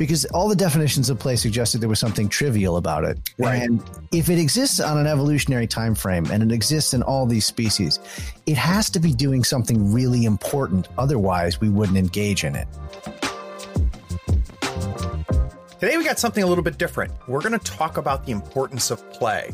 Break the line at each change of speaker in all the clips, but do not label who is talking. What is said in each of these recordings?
because all the definitions of play suggested there was something trivial about it.
Right.
And if it exists on an evolutionary time frame and it exists in all these species, it has to be doing something really important. Otherwise, we wouldn't engage in it.
Today we got something a little bit different. We're going to talk about the importance of play.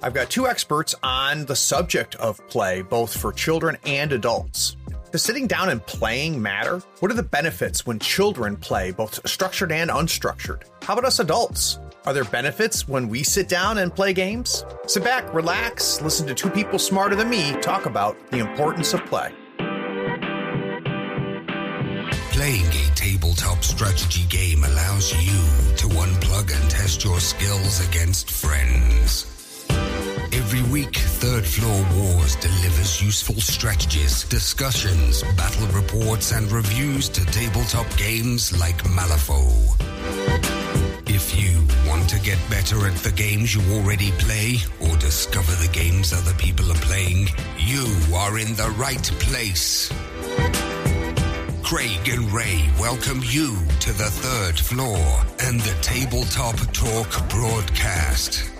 I've got two experts on the subject of play, both for children and adults. Does sitting down and playing matter? What are the benefits when children play, both structured and unstructured? How about us adults? Are there benefits when we sit down and play games? Sit back, relax, listen to two people smarter than me talk about the importance of play.
Playing a tabletop strategy game allows you to unplug and test your skills against friends. Every week, Third Floor Wars delivers useful strategies, discussions, battle reports, and reviews to tabletop games like Malifaux. If you want to get better at the games you already play or discover the games other people are playing, you are in the right place. Craig and Ray welcome you to the third floor and the Tabletop Talk broadcast.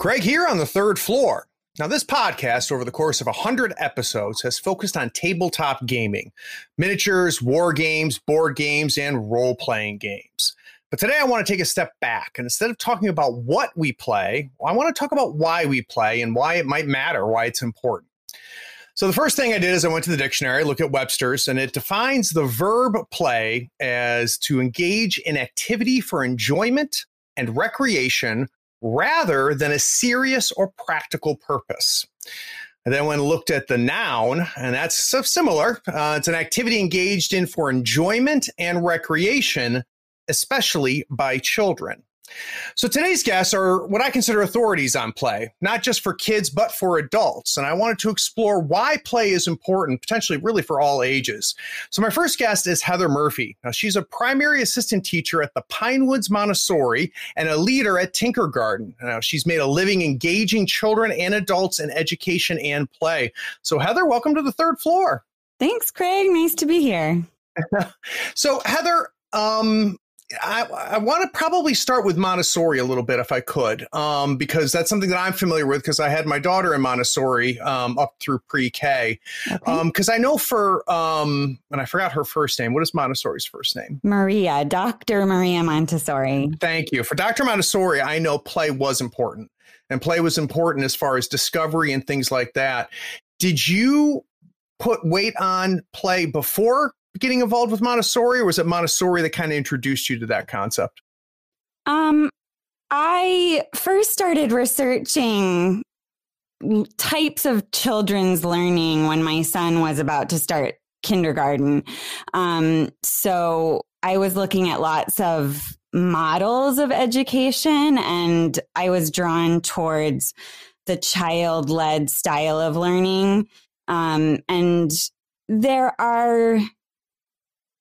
Craig here on the third floor. Now, this podcast, over the course of 100 episodes, has focused on tabletop gaming miniatures, war games, board games, and role playing games. But today I want to take a step back. And instead of talking about what we play, I want to talk about why we play and why it might matter, why it's important. So the first thing I did is I went to the dictionary, look at Webster's, and it defines the verb play as to engage in activity for enjoyment and recreation rather than a serious or practical purpose. And then when looked at the noun, and that's so similar, uh, it's an activity engaged in for enjoyment and recreation, especially by children. So today's guests are what I consider authorities on play, not just for kids, but for adults. And I wanted to explore why play is important, potentially really for all ages. So my first guest is Heather Murphy. Now she's a primary assistant teacher at the Pinewoods Montessori and a leader at Tinkergarten. Now she's made a living engaging children and adults in education and play. So Heather, welcome to the third floor.
Thanks, Craig. Nice to be here.
so Heather, um, I, I want to probably start with Montessori a little bit if I could, um, because that's something that I'm familiar with because I had my daughter in Montessori um, up through pre-K. Because okay. um, I know for, um, and I forgot her first name. What is Montessori's first name?
Maria, Dr. Maria Montessori.
Thank you. For Dr. Montessori, I know play was important, and play was important as far as discovery and things like that. Did you put weight on play before getting involved with Montessori, or was it Montessori that kind of introduced you to that concept?
Um, I first started researching types of children's learning when my son was about to start kindergarten. Um, so I was looking at lots of models of education, and I was drawn towards the child led style of learning. Um, and there are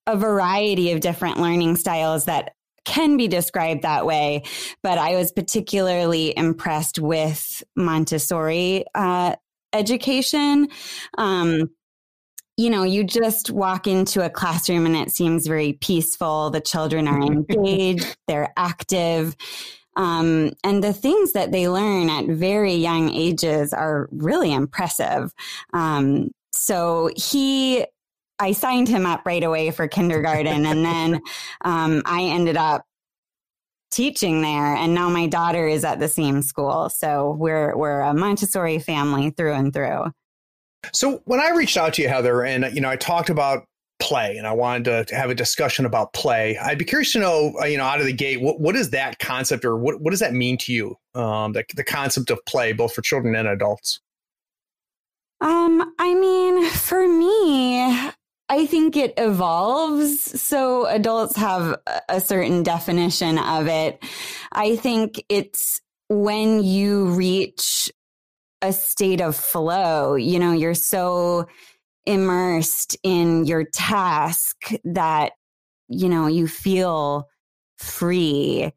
a variety of different learning styles that can be described that way. But I was particularly impressed with Montessori uh, education. Um, you know, you just walk into a classroom and it seems very peaceful. The children are engaged, they're active. Um, and the things that they learn at very young ages are really impressive. Um, so he I signed him up right away for kindergarten. and then um, I ended up teaching there and now my daughter is at the same school. So we're we're a montessori family through and through.
So when i reached out to you heather and you know i talked about play and i wanted to have a discussion about play i'd be curious to know uh, you know out of the gate what, what is that concept or what, what does that mean to you? Um, the, the concept of play both for children and adults.
Um i mean for me I think it evolves. So adults have a certain definition of it. I think it's when you reach a state of flow, you know, you're so immersed in your task that, you know, you feel free.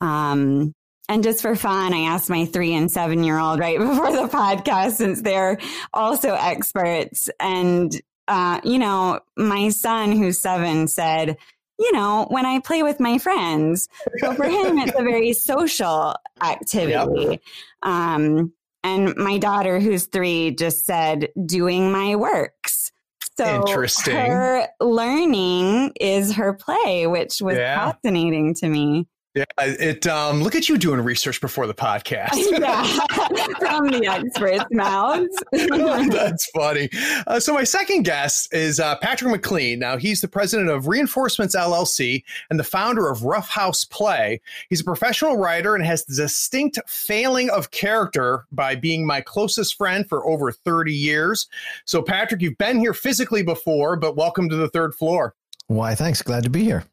Um, and just for fun, I asked my three and seven year old right before the podcast, since they're also experts. And uh, you know, my son who's seven said, you know, when I play with my friends. So for him, it's a very social activity. Yep. Um, and my daughter, who's three, just said, doing my works. So
Interesting.
her learning is her play, which was yeah. fascinating to me.
Yeah, it. Um, look at you doing research before the podcast.
yeah, from the experts' mouths.
That's funny. Uh, so my second guest is uh, Patrick McLean. Now he's the president of Reinforcements LLC and the founder of Rough House Play. He's a professional writer and has the distinct failing of character by being my closest friend for over thirty years. So Patrick, you've been here physically before, but welcome to the third floor.
Why? Thanks. Glad to be here.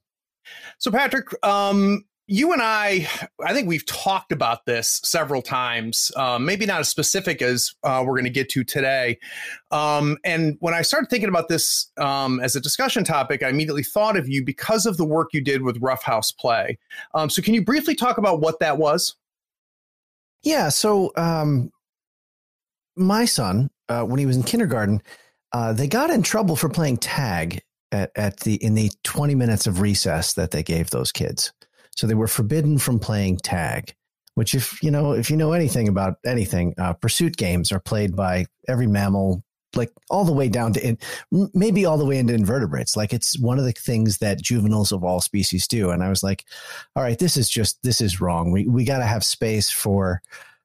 So Patrick, um, you and I, I think we've talked about this several times, um, maybe not as specific as uh, we're going to get to today. Um, and when I started thinking about this um, as a discussion topic, I immediately thought of you because of the work you did with Rough House Play. Um, so, can you briefly talk about what that was?
Yeah. So, um, my son, uh, when he was in kindergarten, uh, they got in trouble for playing tag at, at the in the 20 minutes of recess that they gave those kids. So they were forbidden from playing tag, which if you know if you know anything about anything, uh, pursuit games are played by every mammal, like all the way down to in, maybe all the way into invertebrates. Like it's one of the things that juveniles of all species do. And I was like, all right, this is just this is wrong. We we got to have space for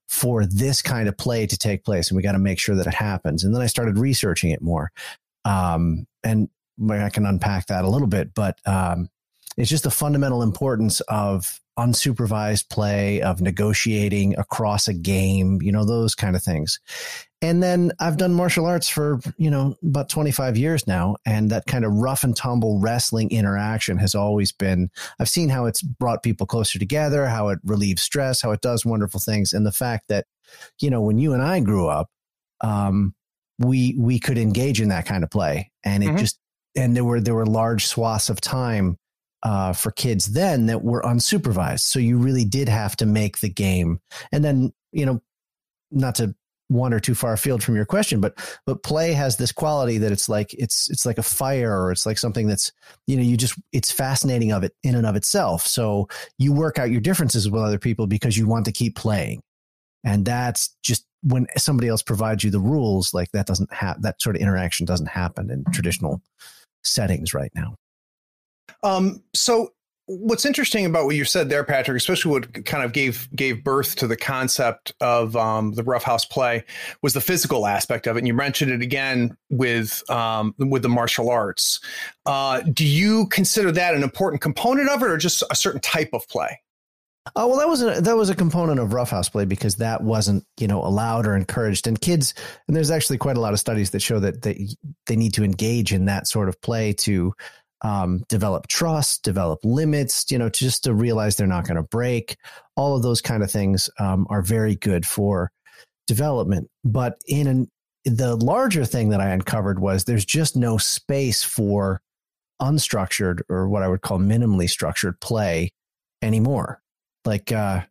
for this kind of play to take place, and we got to make sure that it happens. And then I started researching it more, um, and I can unpack that a little bit, but um, it's just the fundamental importance of unsupervised play, of negotiating across a game, you know, those kind of things. And then I've done martial arts for, you know, about 25 years now. And that kind of rough and tumble wrestling interaction has always been, I've seen how it's brought people closer together, how it relieves stress, how it does wonderful things. And the fact that, you know, when you and I grew up, um, we, we could engage in that kind of play and it mm-hmm. just, and there were, there were large swaths of time uh, for kids then that were unsupervised. So you really did have to make the game. And then, you know, not to wander too far afield from your question, but but play has this quality that it's like it's it's like a fire or it's like something that's you know you just it's fascinating of it in and of itself. So you work out your differences with other people because you want to keep playing, and that's just when somebody else provides you the rules. Like that doesn't have that sort of interaction doesn't happen in traditional settings right now.
Um, so what's interesting about what you said there, Patrick, especially what kind of gave gave birth to the concept of um, the rough house play, was the physical aspect of it. And you mentioned it again with um, with the martial arts. Uh, do you consider that an important component of it, or just a certain type of play?
Oh well, that was a that was a component of rough house play because that wasn't you know allowed or encouraged. And kids, and there's actually quite a lot of studies that show that they they need to engage in that sort of play to um, develop trust, develop limits, you know, just to realize they're not going to break. All of those kind of things um, are very good for development. But in an, the larger thing that I uncovered was there's just no space for unstructured or what I would call minimally structured play anymore. Like, uh,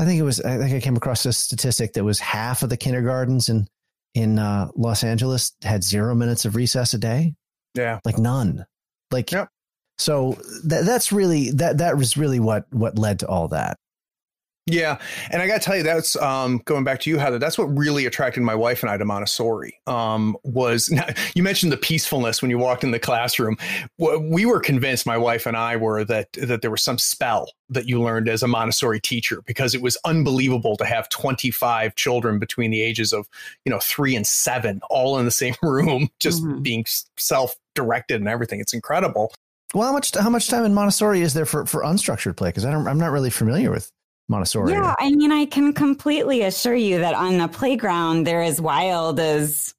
I think it was, I think I came across a statistic that was half of the kindergartens in, in uh, Los Angeles had zero minutes of recess a day.
Yeah.
Like none. Like, yep. so that that's really that that was really what what led to all that.
Yeah, and I got to tell you, that's um, going back to you, Heather. That's what really attracted my wife and I to Montessori. Um, was you mentioned the peacefulness when you walked in the classroom. We were convinced, my wife and I were that that there was some spell that you learned as a Montessori teacher because it was unbelievable to have twenty five children between the ages of you know three and seven all in the same room, just mm-hmm. being self directed and everything. It's incredible.
Well, how much how much time in Montessori is there for for unstructured play? Because I'm not really familiar with Montessori.
Yeah, I mean, I can completely assure you that on the playground, they're as wild as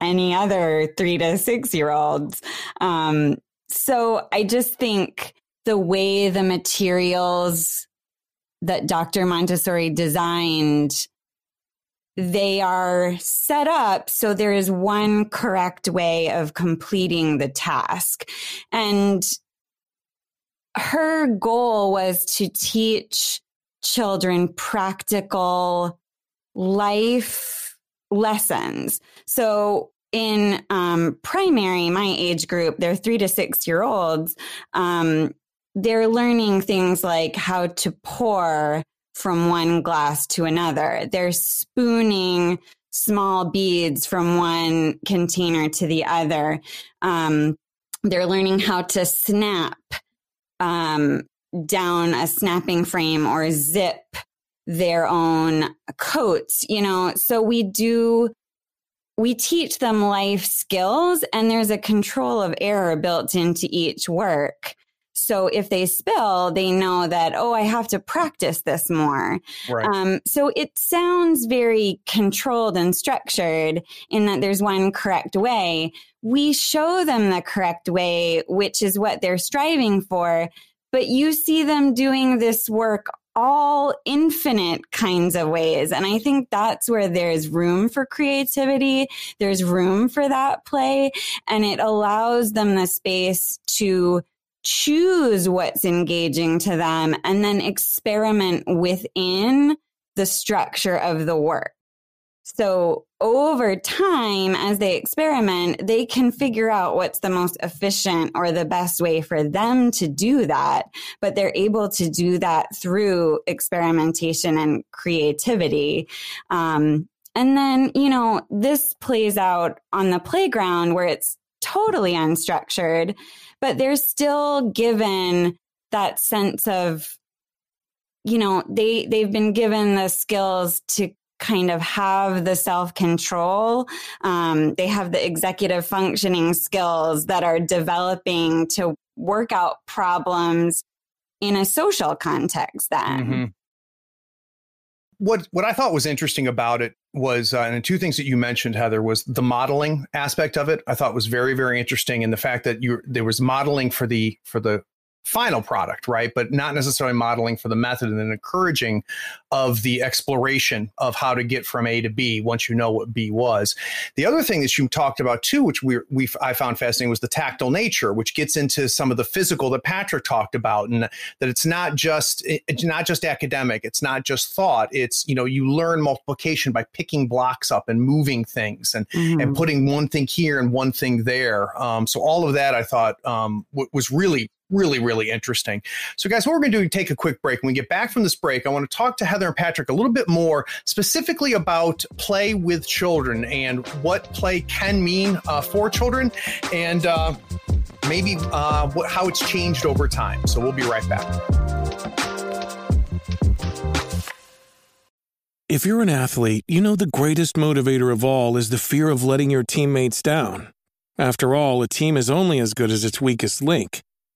any other three to six year olds. Um, so I just think the way the materials that Dr. Montessori designed they are set up so there is one correct way of completing the task. And her goal was to teach children practical life lessons. So in um, primary, my age group, they're three to six year olds. Um, they're learning things like how to pour from one glass to another. They're spooning small beads from one container to the other. Um, they're learning how to snap um, down a snapping frame or zip their own coats, you know. So we do we teach them life skills and there's a control of error built into each work. So if they spill, they know that, oh, I have to practice this more. Right. Um, so it sounds very controlled and structured in that there's one correct way. We show them the correct way, which is what they're striving for. But you see them doing this work all infinite kinds of ways. And I think that's where there's room for creativity. There's room for that play and it allows them the space to choose what's engaging to them and then experiment within the structure of the work. So over time, as they experiment, they can figure out what's the most efficient or the best way for them to do that. But they're able to do that through experimentation and creativity. Um, and then, you know, this plays out on the playground where it's totally unstructured, but they're still given that sense of, you know, they, they've been given the skills to kind of have the self control. Um, they have the executive functioning skills that are developing to work out problems in a social context then.
What what I thought was interesting about it was, uh, and two things that you mentioned, Heather, was the modeling aspect of it. I thought was very, very interesting, and the fact that you there was modeling for the for the final product, right? But not necessarily modeling for the method and then encouraging of the exploration of how to get from A to B once you know what B was. The other thing that you talked about too, which we we I found fascinating, was the tactile nature, which gets into some of the physical that Patrick talked about, and that it's not just it's not just academic, it's not just thought. It's you know you learn multiplication by picking blocks up and moving things and mm-hmm. and putting one thing here and one thing there. Um, so all of that I thought um, w- was really really, really interesting. So, guys, what we're going to do is take a quick break. When we get back from this break, I want to talk to Heather and Patrick a little bit more specifically about play with children and what play can mean uh, for children and uh, maybe uh, what, how it's changed over time. So, we'll be right back.
If you're an athlete, you know the greatest motivator of all is the fear of letting your teammates down. After all, a team is only as good as its weakest link.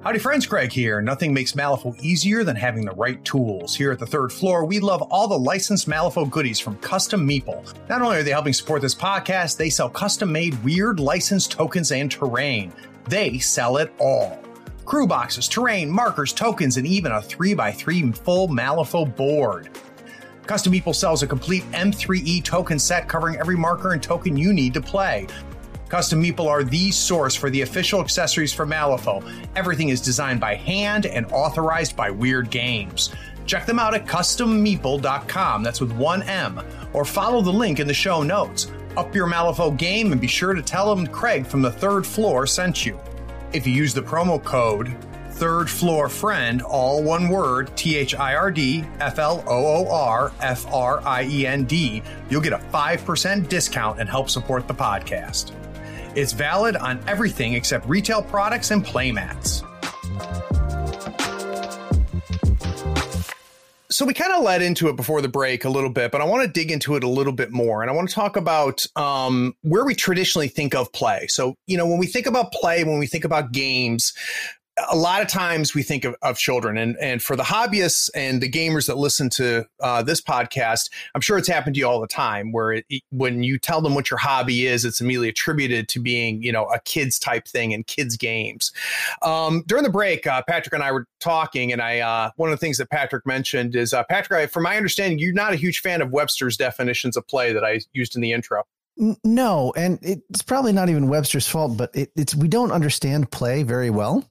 Howdy, friends. Greg here. Nothing makes Malifaux easier than having the right tools. Here at the third floor, we love all the licensed Malifaux goodies from Custom Meeple. Not only are they helping support this podcast, they sell custom made Wyrd licensed tokens and terrain. They sell it all crew boxes, terrain, markers, tokens, and even a 3x3 full Malifaux board. Custom Meeple sells a complete M3E token set covering every marker and token you need to play. Custom Meeple are the source for the official accessories for Malifaux. Everything is designed by hand and authorized by Wyrd Games. Check them out at custommeeple.com, that's with one M, or follow the link in the show notes. Up your Malifaux game and be sure to tell them Craig from the third floor sent you. If you use the promo code third floor friend, all one word, T H I R D F L O O R F R I E N D, you'll get a 5% discount and help support the podcast. It's valid on everything except retail products and playmats. So we kind of led into it before the break a little bit, but I want to dig into it a little bit more, and I want to talk about um, where we traditionally think of play. So you know, when we think about play, when we think about games, a lot of times we think of, of children and, and for the hobbyists and the gamers that listen to uh, this podcast, I'm sure it's happened to you all the time where it, when you tell them what your hobby is, it's immediately attributed to being, you know, a kids type thing and kids games. Um, during the break, uh, Patrick and I were talking and I, uh, one of the things that Patrick mentioned is, uh, Patrick, I, from my understanding, you're not a huge fan of Webster's definitions of play that I used in the intro.
No, and it's probably not even Webster's fault, but it, it's we don't understand play very well.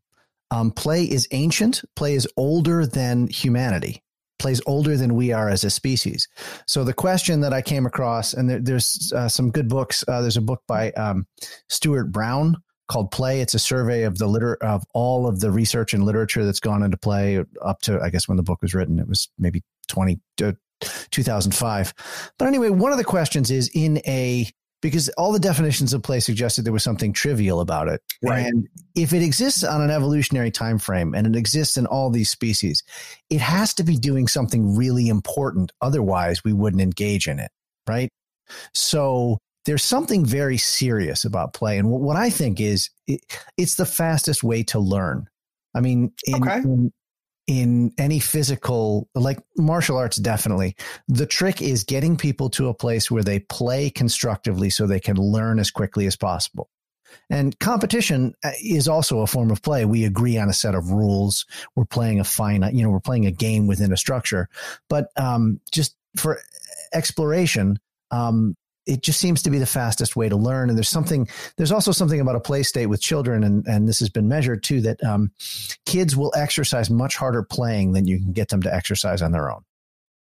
Um, play is ancient. Play is older than humanity. Plays older than we are as a species. So the question that I came across, and there, there's uh, some good books. Uh, there's a book by um, Stuart Brown called Play. It's a survey of the liter of all of the research and literature that's gone into play up to I guess when the book was written. It was maybe 20, uh, 2005. But anyway, one of the questions is in a because all the definitions of play suggested there was something trivial about it. Right. And if it exists on an evolutionary time frame and it exists in all these species, it has to be doing something really important. Otherwise, we wouldn't engage in it. Right. So there's something very serious about play. And what I think is it, it's the fastest way to learn. I mean, in, okay. in, in any physical, like martial arts, definitely. The trick is getting people to a place where they play constructively so they can learn as quickly as possible. And competition uh, is also a form of play. We agree on a set of rules. We're playing a finite, you know, we're playing a game within a structure. But um, just for exploration, um, it just seems to be the fastest way to learn. And there's something, there's also something about a play state with children, and, and this has been measured too, that um, kids will exercise much harder playing than you can get them to exercise on their own.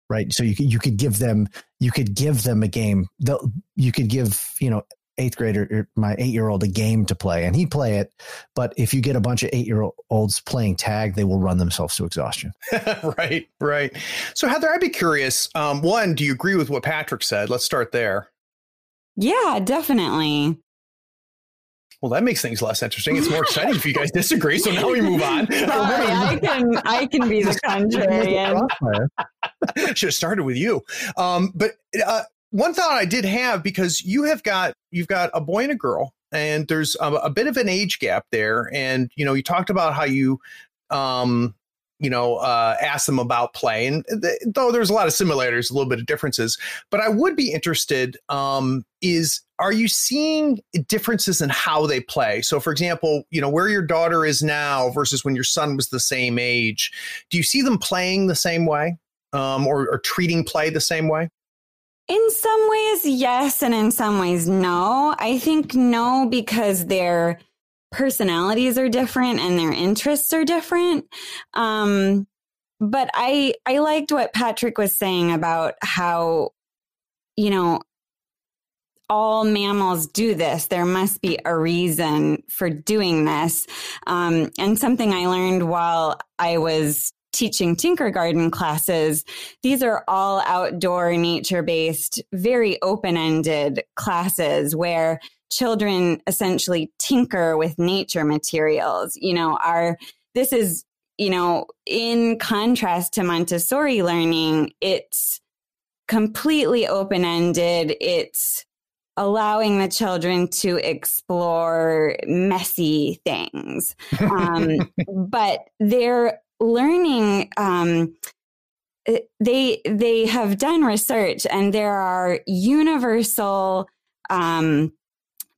Right. So you could, you could give them, you could give them a game. They'll, you could give, you know, eighth grader, my eight year old a game to play and he'd play it. But if you get a bunch of eight year olds playing tag, they will run themselves to exhaustion.
right. Right. So Heather, I'd be curious. Um, one, do you agree with what Patrick said? Let's start there.
Yeah, definitely.
Well, that makes things less interesting. It's more exciting if you guys disagree. So now we move on.
Sorry, I can I can be the contrarian.
Should have started with you. Um, but uh, one thought I did have because you have got you've got a boy and a girl, and there's a, a bit of an age gap there. And you know, you talked about how you um, you know, uh, ask them about play. And th- though there's a lot of simulators, a little bit of differences, but I would be interested um, is are you seeing differences in how they play? So, for example, you know, where your daughter is now versus when your son was the same age, do you see them playing the same way um, or, or treating play the same way?
In some ways, yes, and in some ways, no. I think no, because they're personalities are different and their interests are different. Um, but I I liked what Patrick was saying about how you know all mammals do this. There must be a reason for doing this. Um, and something I learned while I was teaching Tinkergarten classes, these are all outdoor, nature based, very open ended classes where children essentially tinker with nature materials. You know, our, this is, you know, in contrast to Montessori learning, it's completely open ended. It's allowing the children to explore messy things. Um, but they're learning, um, they they have done research and there are universal um,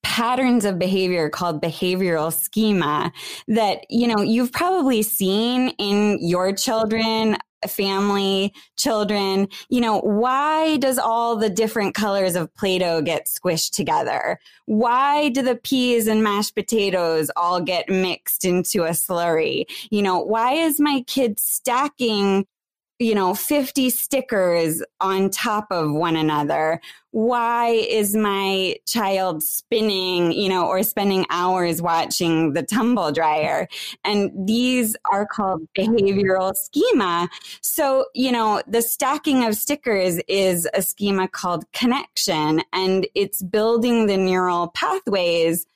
patterns of behavior called behavioral schema that, you know, you've probably seen in your children, family, children, you know, why does all the different colors of Play-Doh get squished together? Why do the peas and mashed potatoes all get mixed into a slurry? You know, why is my kid stacking you know, 50 stickers on top of one another? Why is my child spinning, you know, or spending hours watching the tumble dryer? And these are called behavioral schema. So, you know, the stacking of stickers is a schema called connection and it's building the neural pathways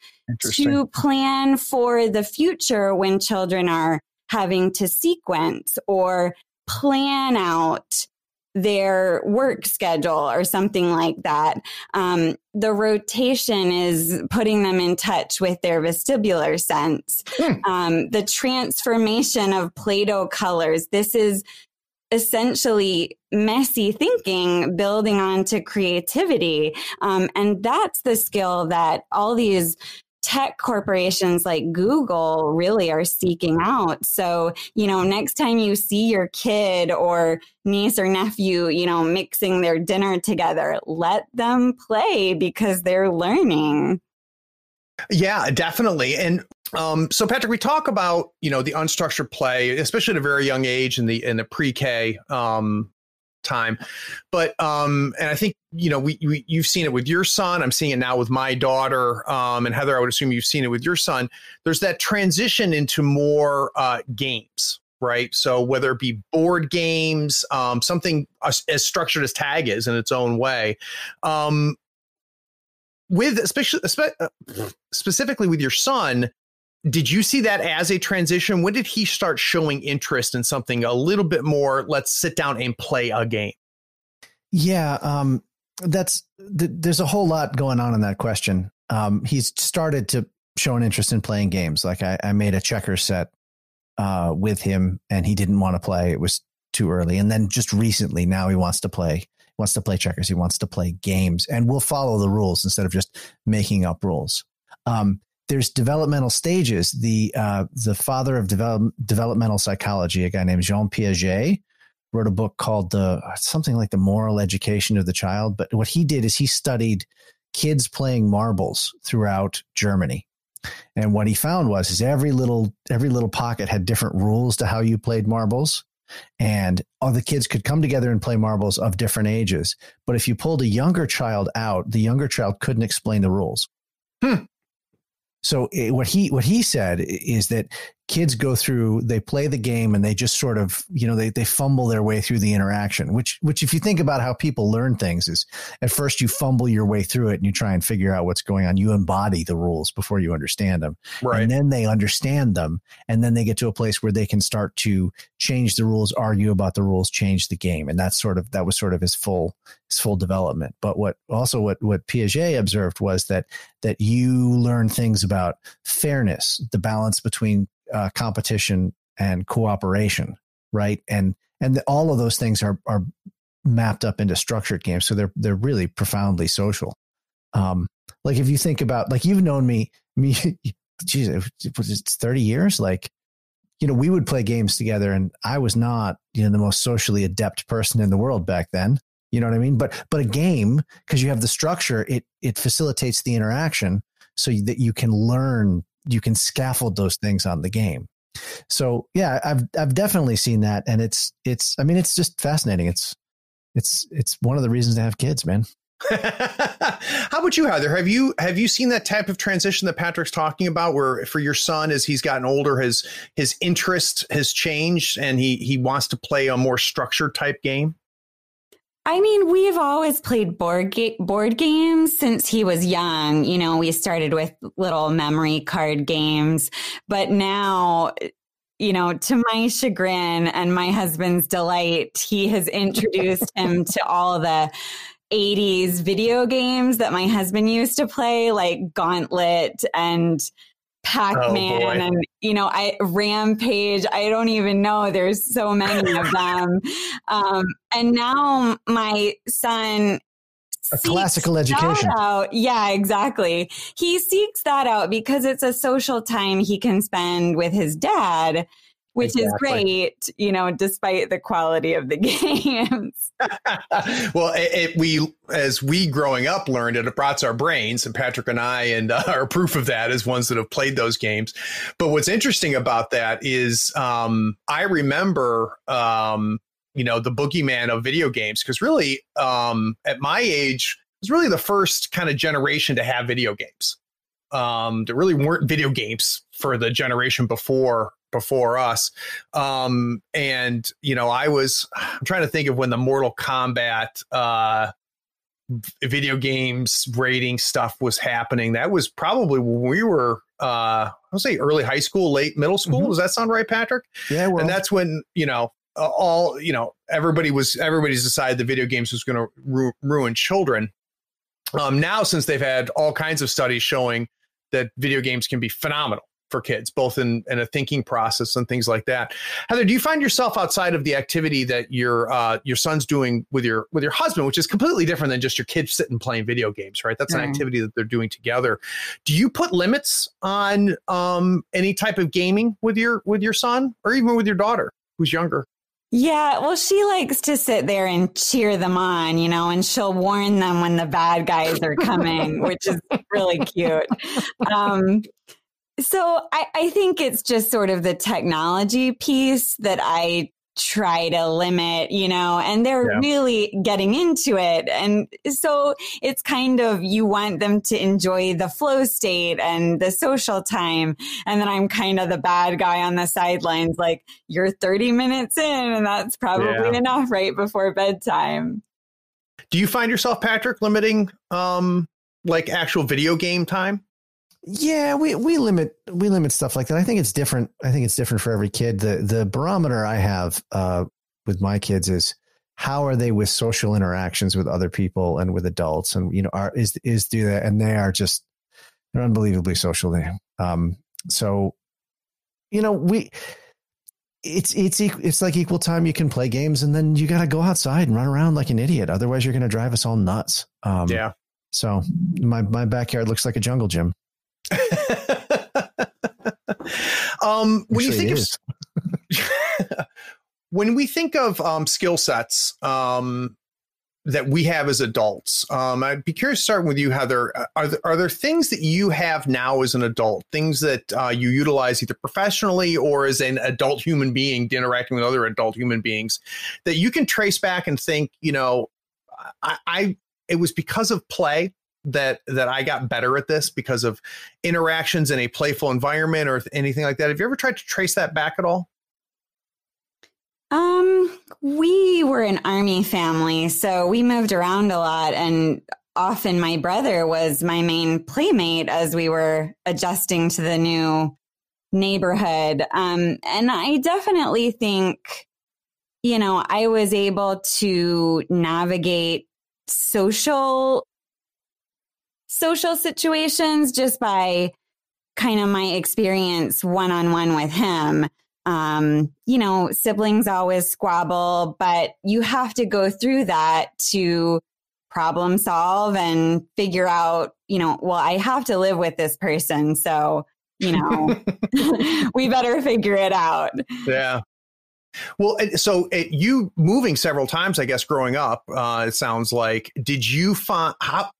to plan for the future when children are having to sequence or plan out their work schedule or something like that. Um, the rotation is putting them in touch with their vestibular sense. Hmm. Um, the transformation of Play Doh colors. This is essentially messy thinking building onto creativity. Um, and that's the skill that all these tech corporations like Google really are seeking out. So, you know, next time you see your kid or niece or nephew, you know, mixing their dinner together, let them play because they're learning.
Yeah, definitely. And um, so Patrick, we talk about, you know, the unstructured play, especially at a very young age in the in the pre-K um, time. But um, and I think you know we, we, you've seen it with your son. I'm seeing it now with my daughter. Um, and Heather, I would assume you've seen it with your son. There's that transition into more uh, games, right? So whether it be board games, um, something as, as, structured as tag is in its own way. Um, with especially uh, specifically with your son, did you see that as a transition? When did he start showing interest in something a little bit more? Let's sit down and play a game.
Yeah, um, that's th- there's a whole lot going on in that question. Um, he's started to show an interest in playing games. Like I, I made a checker set uh, with him, and he didn't want to play. It was too early. And then just recently, now he wants to play. Wants to play checkers. He wants to play games, and we'll follow the rules instead of just making up rules. Um, there's developmental stages. The uh, the father of develop, developmental psychology, a guy named Jean Piaget, wrote a book called the something like the moral education of the child. But what he did is he studied kids playing marbles throughout Germany. And what he found was is every little every little pocket had different rules to how you played marbles. And all the kids could come together and play marbles of different ages. But if you pulled a younger child out, the younger child couldn't explain the rules. Hmm. So it, eh, what he what he said is that kids go through they play the game and they just sort of you know they they fumble their way through the interaction which which if you think about how people learn things is at first you fumble your way through it and you try and figure out what's going on. You embody the rules before you understand them. Right. and then they understand them and then they get to a place where they can start to change the rules argue about the rules change the game. And that's sort of that was sort of his full his full development. But what also what what Piaget observed was that that you learn things about fairness the balance between uh, competition and cooperation, right? And and the, all of those things are are mapped up into structured games, so they're they're really profoundly social. Um, like if you think about like you've known me me, geez, it's thirty years. Like you know, we would play games together, and I was not you know the most socially adept person in the world back then. You know what I mean? But but a game because you have the structure, it it facilitates the interaction so that you can learn you can scaffold those things on the game. So yeah, I've I've definitely seen that, and it's it's I mean it's just fascinating. It's it's it's one of the reasons to have kids, man.
How about you, Heather? Have you have you seen that type of transition that Patrick's talking about, where for your son, as he's gotten older, his his interest has changed, and he he wants to play a more structured type game?
I mean, we've always played board ga- board games since he was young. You know, we started with little memory card games, but now, you know, to my chagrin and my husband's delight, he has introduced him to all the 80s video games that my husband used to play, like Gauntlet and oh, Pac-Man oh and you know I Rampage I don't even know. There's so many of them. Um, and now my son
a classical education.
out. yeah exactly. He seeks that out because it's a social time he can spend with his dad which exactly. is great, you know, despite the quality of the games.
well, it, it, we, as we growing up learned, it it brought our brains, and Patrick and I, and uh, are proof of that as ones that have played those games. But what's interesting about that is, um, I remember, um, you know, the boogeyman of video games because really, um, at my age, it was really the first kind of generation to have video games. Um, there really weren't video games for the generation before before us. Um, and you know, I was I'm trying to think of when the Mortal Kombat uh, video games rating stuff was happening. That was probably when we were uh, I'll say early high school, late middle school. Mm-hmm. Does that sound right, Patrick?
Yeah,
and that's when you know all you know everybody was everybody's decided the video games was going to ru- ruin children. Um, now, since they've had all kinds of studies showing that video games can be phenomenal for kids, both in, in a thinking process and things like that. Heather, do you find yourself outside of the activity that your uh, your son's doing with your with your husband, which is completely different than just your kids sitting playing video games, right? That's an activity that they're doing together. Do you put limits on um, any type of gaming with your with your son or even with your daughter who's younger?
Yeah, well, she likes to sit there and cheer them on, you know, and she'll warn them when the bad guys are coming, which is really cute. Um, so I, I think it's just sort of the technology piece that I try to limit, you know, and they're yeah. really getting into it. And so it's kind of you want them to enjoy the flow state and the social time. And then I'm kind of the bad guy on the sidelines, like, you're 30 minutes in, and that's probably yeah. enough right before bedtime.
Do you find yourself, Patrick, limiting um like actual video game time?
Yeah, we we limit we limit stuff like that. I think it's different. I think it's different for every kid. The the barometer I have uh, with my kids is how are they with social interactions with other people and with adults, and you know, are is is do that, and they are just they're unbelievably social. They um so you know we it's it's it's like equal time you can play games and then you got to go outside and run around like an idiot otherwise you're going to drive us all nuts
um yeah
so my my backyard looks like a jungle gym
um, when you think of when we think of um, skill sets um, that we have as adults, um, I'd be curious starting with you, Heather. Uh, are there, are there things that you have now as an adult, things that uh, you utilize either professionally or as an adult human being interacting with other adult human beings that you can trace back and think, you know, I, I it was because of play that that I got better at this because of interactions in a playful environment or anything like that. Have you ever tried to trace that back at all?
Um, we were an army family, so we moved around a lot and often my brother was my main playmate as we were adjusting to the new neighborhood. Um, and I definitely think, you know, I was able to navigate social social situations just by kind of my experience one on one with him. Um, you know, siblings always squabble, but you have to go through that to problem solve and figure out, you know, well, I have to live with this person. So, you know, we better figure it out.
Yeah. Well, so you moving several times, I guess, growing up, uh, it sounds like. Did you find how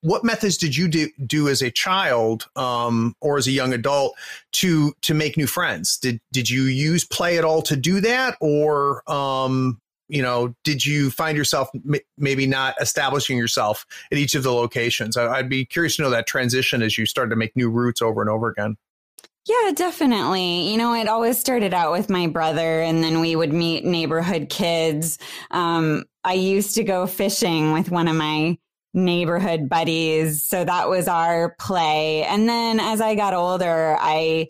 what methods did you do, do as a child um, or as a young adult to to make new friends? Did did you use play at all to do that, or um, you know, did you find yourself m- maybe not establishing yourself at each of the locations? I, I'd be curious to know that transition as you started to make new routes over and over again.
Yeah, definitely. You know, it always started out with my brother, and then we would meet neighborhood kids. Um, I used to go fishing with one of my neighborhood buddies. So that was our play. And then as I got older, I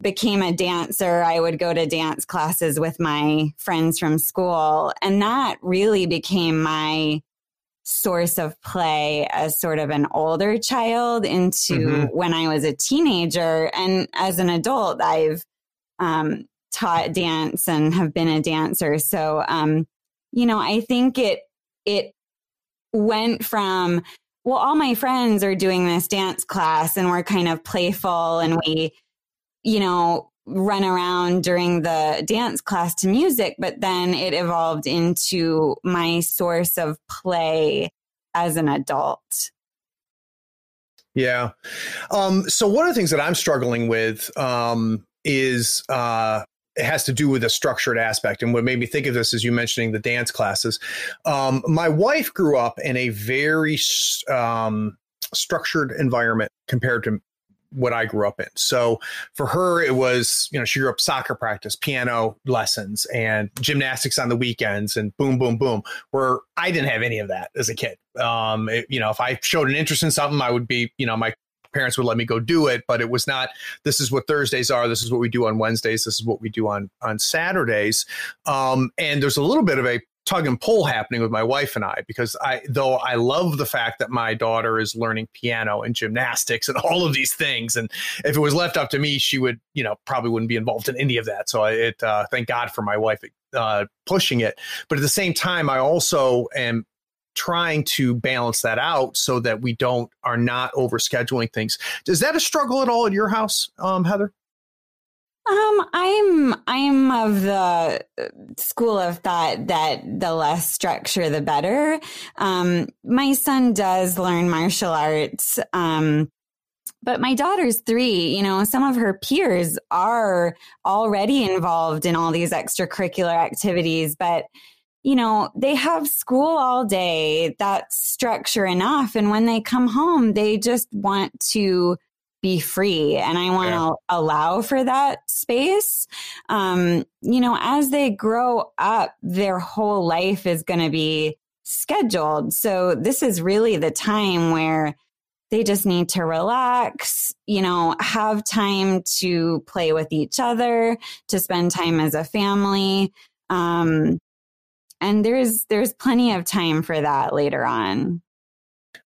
became a dancer. I would go to dance classes with my friends from school. And that really became my source of play as sort of an older child into mm-hmm. when I was a teenager. And as an adult, I've um, taught dance and have been a dancer. So, um, you know, I think it, it went from, well, all my friends are doing this dance class and we're kind of playful and we, you know, run around during the dance class to music, but then it evolved into my source of play as an adult.
Yeah. Um, so one of the things that I'm struggling with um, is uh, it has to do with a structured aspect. And what made me think of this is you mentioning the dance classes. Um, my wife grew up in a very um, structured environment compared to what I grew up in. So for her, it was, you know, she grew up soccer practice, piano lessons, and gymnastics on the weekends, and boom, boom, boom. Where I didn't have any of that as a kid. Um, it, you know, if I showed an interest in something, I would be, you know, my parents would let me go do it, but it was not. This is what Thursdays are. This is what we do on Wednesdays. This is what we do on on Saturdays. Um, and there's a little bit of a tug and pull happening with my wife and I because I though I love the fact that my daughter is learning piano and gymnastics and all of these things and if it was left up to me she would you know probably wouldn't be involved in any of that so I, it uh, thank God for my wife uh, pushing it but at the same time I also am trying to balance that out so that we don't are not over scheduling things is that a struggle at all at your house um, Heather
um, I'm I'm of the uh, school of thought that the less structure, the better. Um, my son does learn martial arts. Um, but my daughter's three, you know, some of her peers are already involved in all these extracurricular activities, but you know, they have school all day. That's structure enough. And when they come home, they just want to be free and I want to yeah. allow for that space. Um, you know, as they grow up, their whole life is going to be scheduled. So this is really the time where they just need to relax, you know, have time to play with each other, to spend time as a family. Um, and there's there's plenty of time for that later on.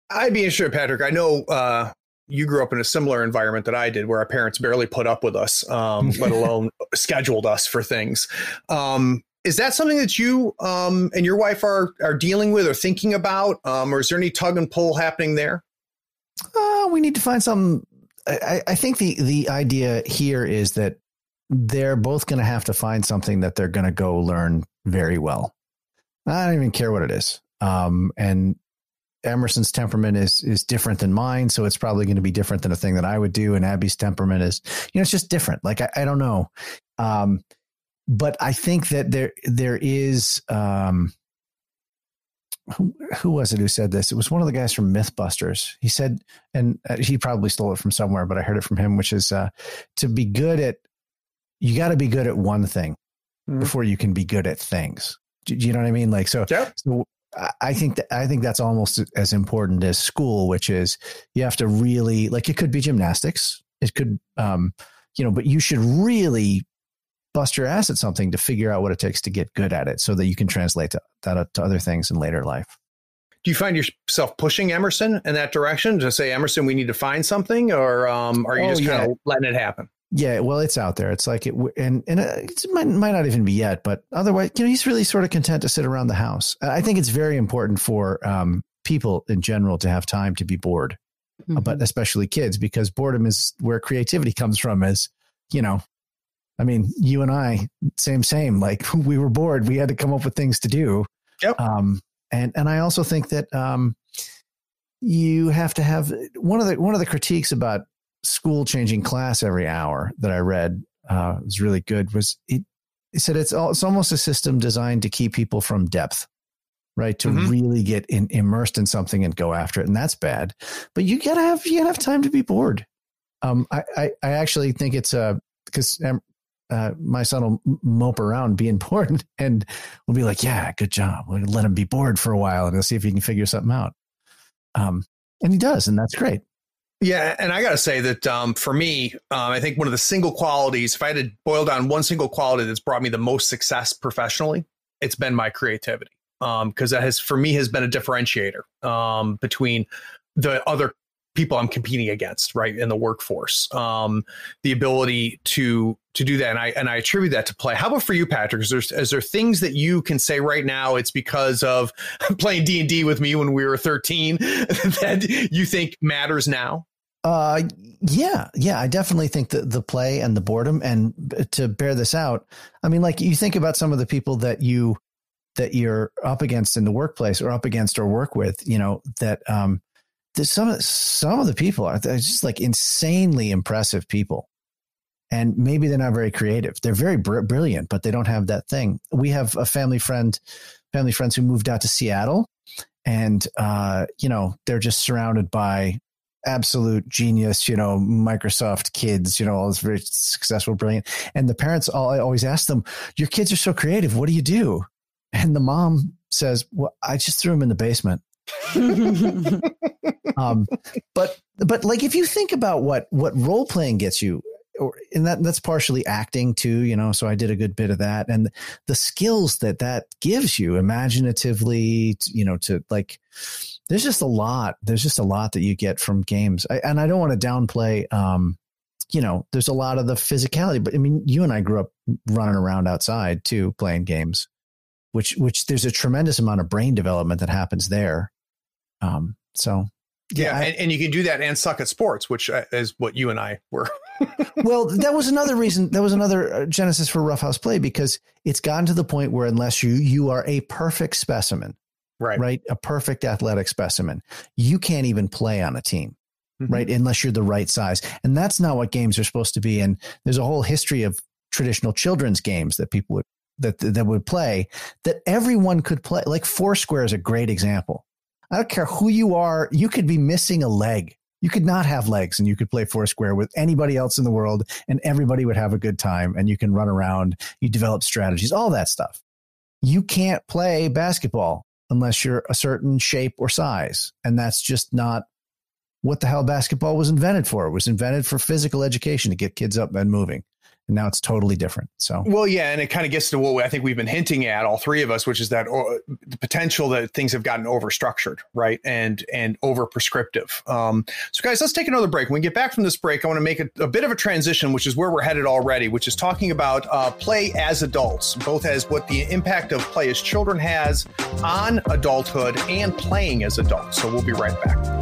I'd be interested, Patrick. I know uh, you grew up in a similar environment that I did, where our parents barely put up with us, um, let alone scheduled us for things. Um, is that something that you um, and your wife are are dealing with or thinking about, um, or is there any tug and pull happening there?
Uh, we need to find some. I, I think the the idea here is that they're both going to have to find something that they're going to go learn very well. I don't even care what it is. Um, and Emerson's temperament is is different than mine, so it's probably going to be different than a thing that I would do. And Abby's temperament is, you know, it's just different. Like I, I don't know, um, but I think that there there is. Um, who, who was it who said this? It was one of the guys from MythBusters. He said, and uh, he probably stole it from somewhere, but I heard it from him, which is uh, to be good at, you got to be good at one thing mm-hmm. before you can be good at things. Do, you know what I mean? Like, so,
yeah.
so I think that I think that's almost as important as school, which is you have to really like it could be gymnastics, it could, um, you know, but you should really bust your ass at something to figure out what it takes to get good at it, so that you can translate to, that to other things in later life.
Do you find yourself pushing Emerson in that direction to say, Emerson, we need to find something, or um, are you oh, just kind of letting it happen?
Yeah, well, it's out there. It's like it, and and it might might not even be yet, but otherwise, you know, he's really sort of content to sit around the house. I think it's very important for um, people in general to have time to be bored, mm-hmm. but especially kids because boredom is where creativity comes from. As you know, I mean, you and I, same same. Like we were bored, we had to come up with things to do.
Yep.
Um, and and I also think that um, you have to have one of the one of the critiques about school changing class every hour that I read uh, was really good. Was it, he said it's all, it's almost a system designed to keep people from depth, right? To mm-hmm. really get in, immersed in something and go after it, and that's bad. But you gotta have you gotta have time to be bored. Um, I, I, I actually think it's uh because uh, my son will mope around being bored and we'll be like, yeah, good job. We'll let him be bored for a while and we'll see if he can figure something out. Um, and he does, and that's great.
Yeah, and I got to say that um, for me, um, I think one of the single qualities, if I had to boil down one single quality that's brought me the most success professionally, it's been my creativity. Because um, that has, for me, has been a differentiator um, between the other people I'm competing against, right, in the workforce. Um, the ability to to do that, and I and I attribute that to play. How about for you, Patrick? Is there is there things that you can say right now? It's because of playing D and D with me when we were 13 that you think matters now.
Uh, yeah, yeah, I definitely think that the play and the boredom, and to bear this out, I mean, like you think about some of the people that you that you're up against in the workplace or up against or work with, you know, that um, some of some of the people are just like insanely impressive people, and maybe they're not very creative. They're very br- brilliant, but they don't have that thing. We have a family friend, family friends who moved out to Seattle, and uh, you know they're just surrounded by absolute genius, you know, Microsoft kids, you know, all this very successful, brilliant. And the parents all I always ask them, Your kids are so creative. What do you do? And the mom says, Well, I just threw them in the basement. um, but but like if you think about what what role playing gets you or and that that's partially acting too you know so i did a good bit of that and the skills that that gives you imaginatively you know to like there's just a lot there's just a lot that you get from games. I, and i don't want to downplay um you know there's a lot of the physicality but i mean you and i grew up running around outside too playing games which which there's a tremendous amount of brain development that happens there um so
yeah, I, and, and, you can do that and suck at sports, which uh, is what you and I were.
well, that was another reason. That was another uh, genesis for Roughhouse Play because it's gotten to the point where unless you you are a perfect specimen,
right,
right, a perfect athletic specimen, you can't even play on a team, mm-hmm. right, unless you're the right size. And that's not what games are supposed to be. And there's a whole history of traditional children's games that people would that that would play that everyone could play. Like Foursquare is a great example I don't care who you are. You could be missing a leg. You could not have legs and you could play Foursquare with anybody else in the world and everybody would have a good time and you can run around. You develop strategies, all that stuff. You can't play basketball unless you're a certain shape or size. And that's just not what the hell basketball was invented for. It was invented for physical education to get kids up and moving and now it's totally different. So,
well, yeah, and it kind of gets to what I think we've been hinting at, all three of us, which is that uh, the potential that things have gotten overstructured, right, and and over prescriptive. Um, so, guys, let's take another break. When we get back from this break, I want to make a, a bit of a transition, which is where we're headed already, which is talking about uh, play as adults, both as what the impact of play as children has on adulthood and playing as adults. So, we'll be right back.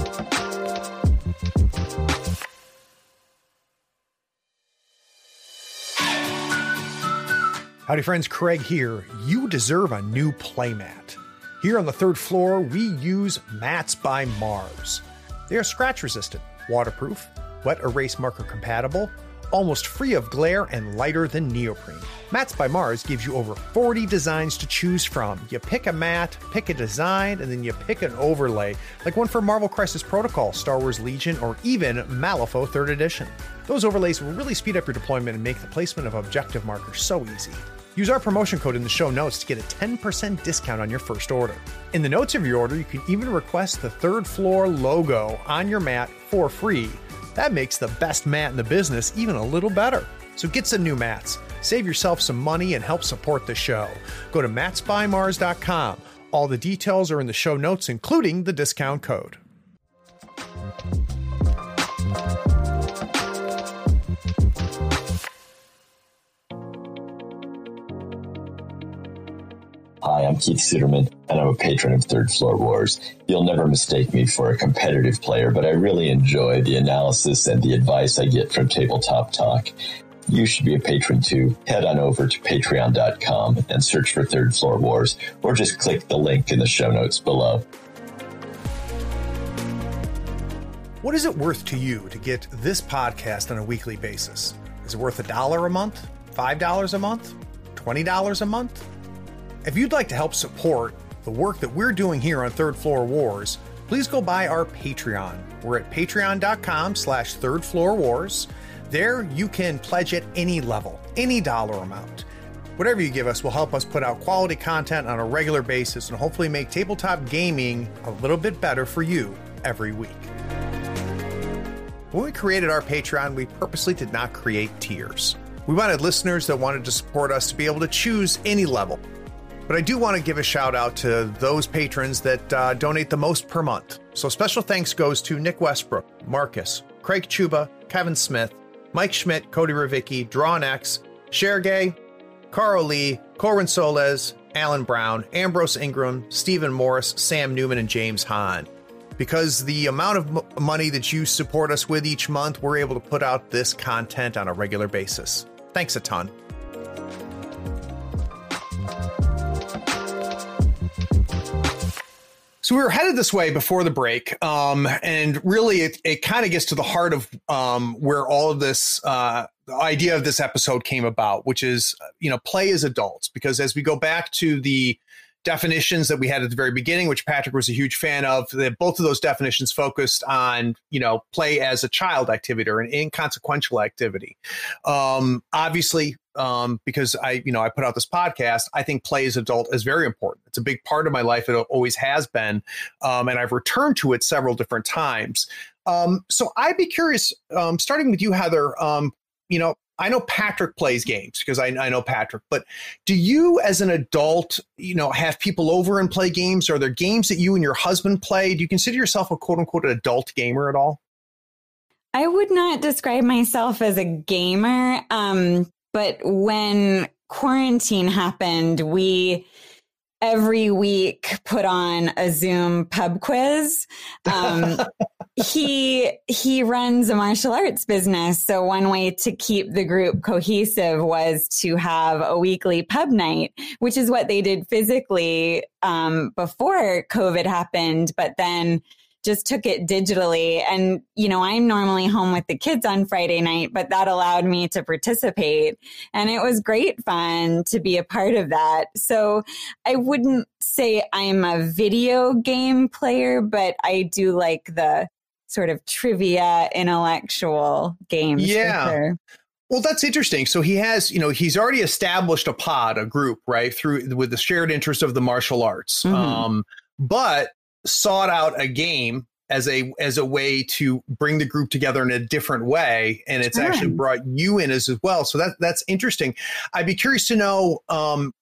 Howdy, friends. Craig here. You deserve a new playmat. Here on the third floor, we use Mats by Mars. They are scratch resistant, waterproof, wet erase marker compatible, almost free of glare, and lighter than neoprene. Mats by Mars gives you over 40 designs to choose from. You pick a mat, pick a design, and then you pick an overlay, like one for Marvel Crisis Protocol, Star Wars Legion, or even Malifaux 3rd Edition. Those overlays will really speed up your deployment and make the placement of objective markers so easy. Use our promotion code in the show notes to get a 10% discount on your first order. In the notes of your order, you can even request the third floor logo on your mat for free. That makes the best mat in the business even a little better. So get some new mats, save yourself some money, and help support the show. Go to matsbymars.com. All the details are in the show notes, including the discount code.
Hi, I'm Keith Suderman, and I'm a patron of Third Floor Wars. You'll never mistake me for a competitive player, but I really enjoy the analysis and the advice I get from Tabletop Talk. You should be a patron too. Head on over to patreon.com and search for Third Floor Wars, or just click the link in the show notes below.
What is it worth to you to get this podcast on a weekly basis? Is it worth a dollar a month? $5 a month? $20 a month? If you'd like to help support the work that we're doing here on Third Floor Wars, please go by our Patreon. We're at patreon.com slash third floor wars. There you can pledge at any level, any dollar amount. Whatever you give us will help us put out quality content on a regular basis and hopefully make tabletop gaming a little bit better for you every week. When we created our Patreon, we purposely did not create tiers. We wanted listeners that wanted to support us to be able to choose any level but I do want to give a shout out to those patrons that uh, donate the most per month. So special thanks goes to Nick Westbrook, Marcus, Craig Chuba, Kevin Smith, Mike Schmidt, Cody Ravicki, Drawn X, Shergay, Carl Lee, Corwin Soles, Alan Brown, Ambrose Ingram, Stephen Morris, Sam Newman, and James Hahn. Because the amount of m- money that you support us with each month, we're able to put out this content on a regular basis. Thanks a ton. So we were headed this way before the break, um, and really, it, it kind of gets to the heart of um, where all of this uh, idea of this episode came about, which is you know play as adults. Because as we go back to the definitions that we had at the very beginning, which Patrick was a huge fan of, that both of those definitions focused on, you know, play as a child activity or an inconsequential activity. Um, obviously, um, because I, you know, I put out this podcast, I think play as adult is very important. It's a big part of my life. It always has been. Um, and I've returned to it several different times. Um, so I'd be curious, um, starting with you, Heather. Um, you know, I know Patrick plays games because I, I, know Patrick, but do you as an adult, you know, have people over and play games? Are there games that you and your husband play? Do you consider yourself a quote unquote adult gamer at all?
I would not describe myself as a gamer. Um, but when quarantine happened, we every week put on a Zoom pub quiz. Um, he he runs a martial arts business, so one way to keep the group cohesive was to have a weekly pub night, which is what they did physically um, before COVID happened. But then just took it digitally. And, you know, I'm normally home with the kids on Friday night, but that allowed me to participate. And it was great fun to be a part of that. So I wouldn't say I'm a video game player, but I do like the sort of trivia intellectual games.
Yeah. Sure. Well, that's interesting. So he has, you know, he's already established a pod, a group, right, through with the shared interest of the martial arts. Mm-hmm. Um, but sought out a game as a as a way to bring the group together in a different way and it's actually brought you in as, as well. So that that's interesting. I'd be curious to know um,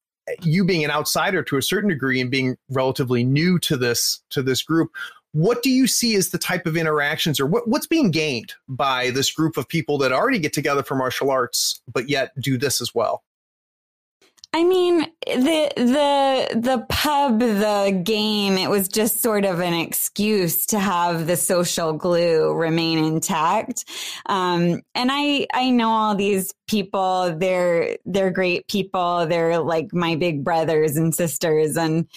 you being an outsider to a certain degree and being relatively new to this to this group what do you see as the type of interactions or what, what's being gained by this group of people that already get together for martial arts but yet do this as well
I mean, the the the pub, the game, it was just sort of an excuse to have the social glue remain intact. Um, and I I know all these people. They're they're great people. They're like my big brothers and sisters, and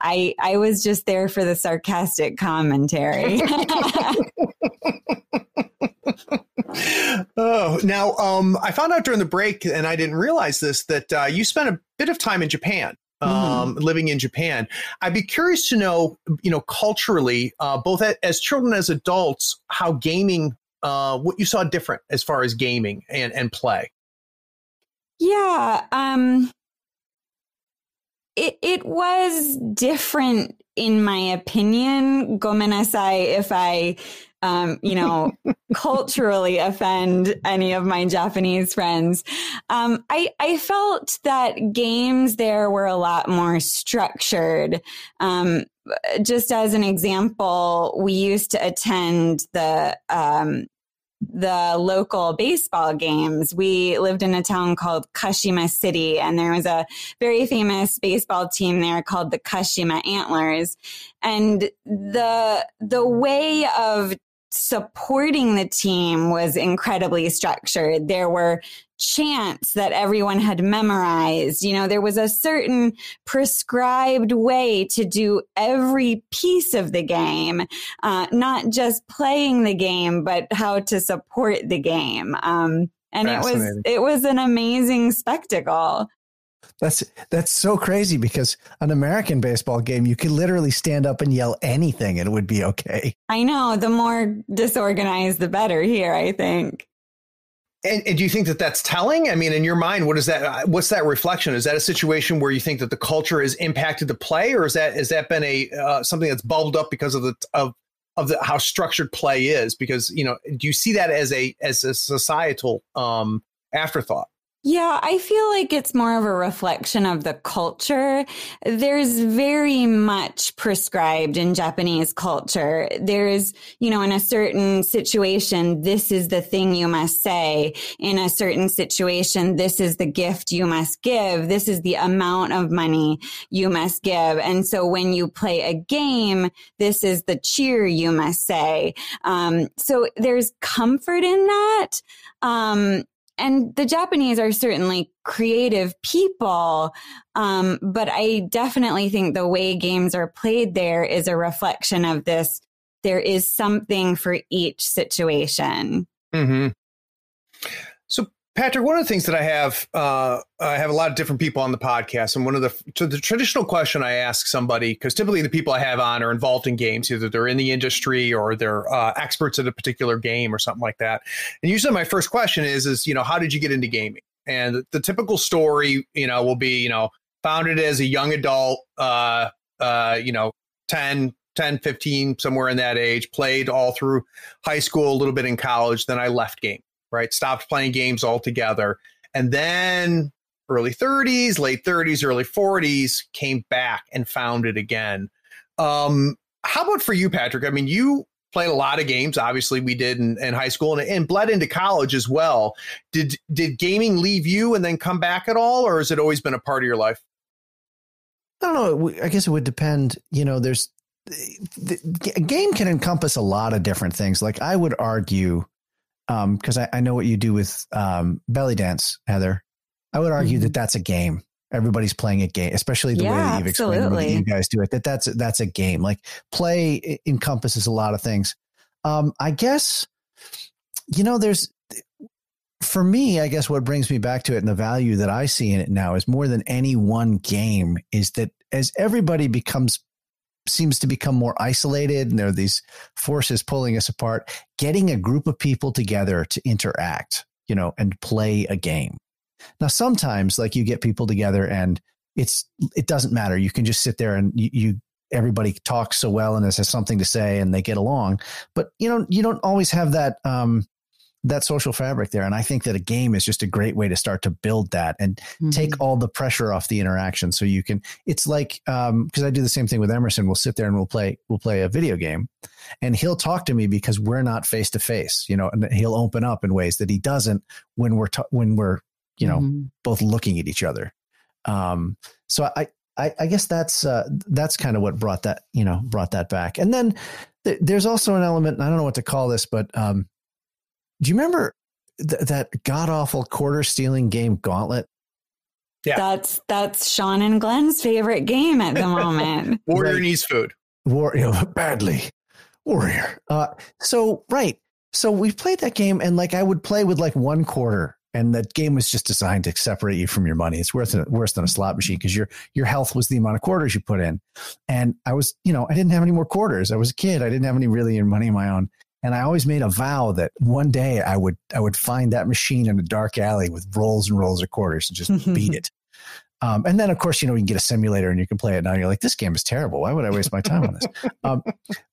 I I was just there for the sarcastic commentary.
oh, now um, I found out during the break, and I didn't realize this that uh, you spent a bit of time in Japan. Um, mm. living in Japan, I'd be curious to know, you know, culturally, uh, both as children as adults, how gaming, uh, what you saw different as far as gaming and and play.
Yeah, um, it it was different in my opinion. Gomenasai if I um, you know, culturally offend any of my Japanese friends. Um, I, I felt that games there were a lot more structured. Um, just as an example, we used to attend the, um, the local baseball games. We lived in a town called Kashima City, and there was a very famous baseball team there called the Kashima Antlers. And the the way of supporting the team was incredibly structured. There were chants that everyone had memorized. You know, there was a certain prescribed way to do every piece of the game, uh, not just playing the game, but how to support the game. Um, and it was it was an amazing spectacle.
That's that's so crazy because an American baseball game, you could literally stand up and yell anything and it would be okay.
I know. The more disorganized, the better here, I think.
And, and, do you think that that's telling? I mean, in your mind, what is that? What's that reflection? Is that a situation where you think that the culture has impacted the play, or is that has that been a uh, something that's bubbled up because of the of of the how structured play is? Because you know, do you see that as a as a societal um, afterthought?
Yeah, I feel like it's more of a reflection of the culture. There's very much prescribed in Japanese culture. There's, you know, in a certain situation, this is the thing you must say. In a certain situation, this is the gift you must give. This is the amount of money you must give. And so when you play a game, this is the cheer you must say. Um, so there's comfort in that. Um, and the Japanese are certainly creative people. Um, but I definitely think the way games are played there is a reflection of this. There is something for each situation.
Mm-hmm. Patrick, one of the things that I have, uh, I have a lot of different people on the podcast, and one of the the traditional question I ask somebody, because typically the people I have on are involved in games, either they're in the industry or they're uh, experts at a particular game or something like that. And usually, my first question is, is you know, how did you get into gaming? And the typical story, you know, will be, you know, founded as a young adult, uh, uh, you know, 10, 10, 15, somewhere in that age, played all through high school, a little bit in college. Then I left game, right? Stopped playing games altogether. And then early 30s, late 30s, early 40s, came back and found it again. Um, how about for you, Patrick? I mean, you played a lot of games. Obviously, we did in, in high school and, and, bled into college as well. Did did gaming leave you and then come back at all, or has it always been a part of your life?
I don't know. I guess it would depend. You know, there's the, the game can encompass a lot of different things. Like I would argue, because um, I, I, know what you do with um, belly dance, Heather. I would argue mm-hmm. that that's a game. Everybody's playing a game, especially the yeah, way that you've explained that you guys do it. That that's that's a game. Like play encompasses a lot of things. Um, I guess you know there's for me. I guess what brings me back to it and the value that I see in it now is more than any one game is that as everybody becomes seems to become more isolated and there are these forces pulling us apart getting a group of people together to interact you know and play a game now, sometimes like you get people together and it's it doesn't matter. You can just sit there and you, you everybody talks so well and has something to say and they get along. But you know, you don't always have that um, that social fabric there. And I think that a game is just a great way to start to build that and mm-hmm. take all the pressure off the interaction. So you can, it's like, um, cause I do the same thing with Emerson. We'll sit there and we'll play, we'll play a video game and he'll talk to me because we're not face to face, you know, and he'll open up in ways that he doesn't when we're, ta- when we're you know, mm-hmm. both looking at each other. Um, so I, I, I, guess that's uh, that's kind of what brought that you know brought that back. And then th- there's also an element. I don't know what to call this, but um, do you remember th- that god awful quarter stealing game Gauntlet?
Yeah, that's that's Sean and Glenn's favorite game at the moment.
Warrior right. needs food.
War, you know, badly. Warrior. Uh, so right. So we played that game, and like I would play with like one quarter and that game was just designed to separate you from your money. It's worse than worse than a slot machine because your your health was the amount of quarters you put in. And I was, you know, I didn't have any more quarters. I was a kid. I didn't have any really money of my own. And I always made a vow that one day I would I would find that machine in a dark alley with rolls and rolls of quarters and just beat it. Um, and then, of course, you know, you can get a simulator and you can play it now. You're like, this game is terrible. Why would I waste my time on this? Um,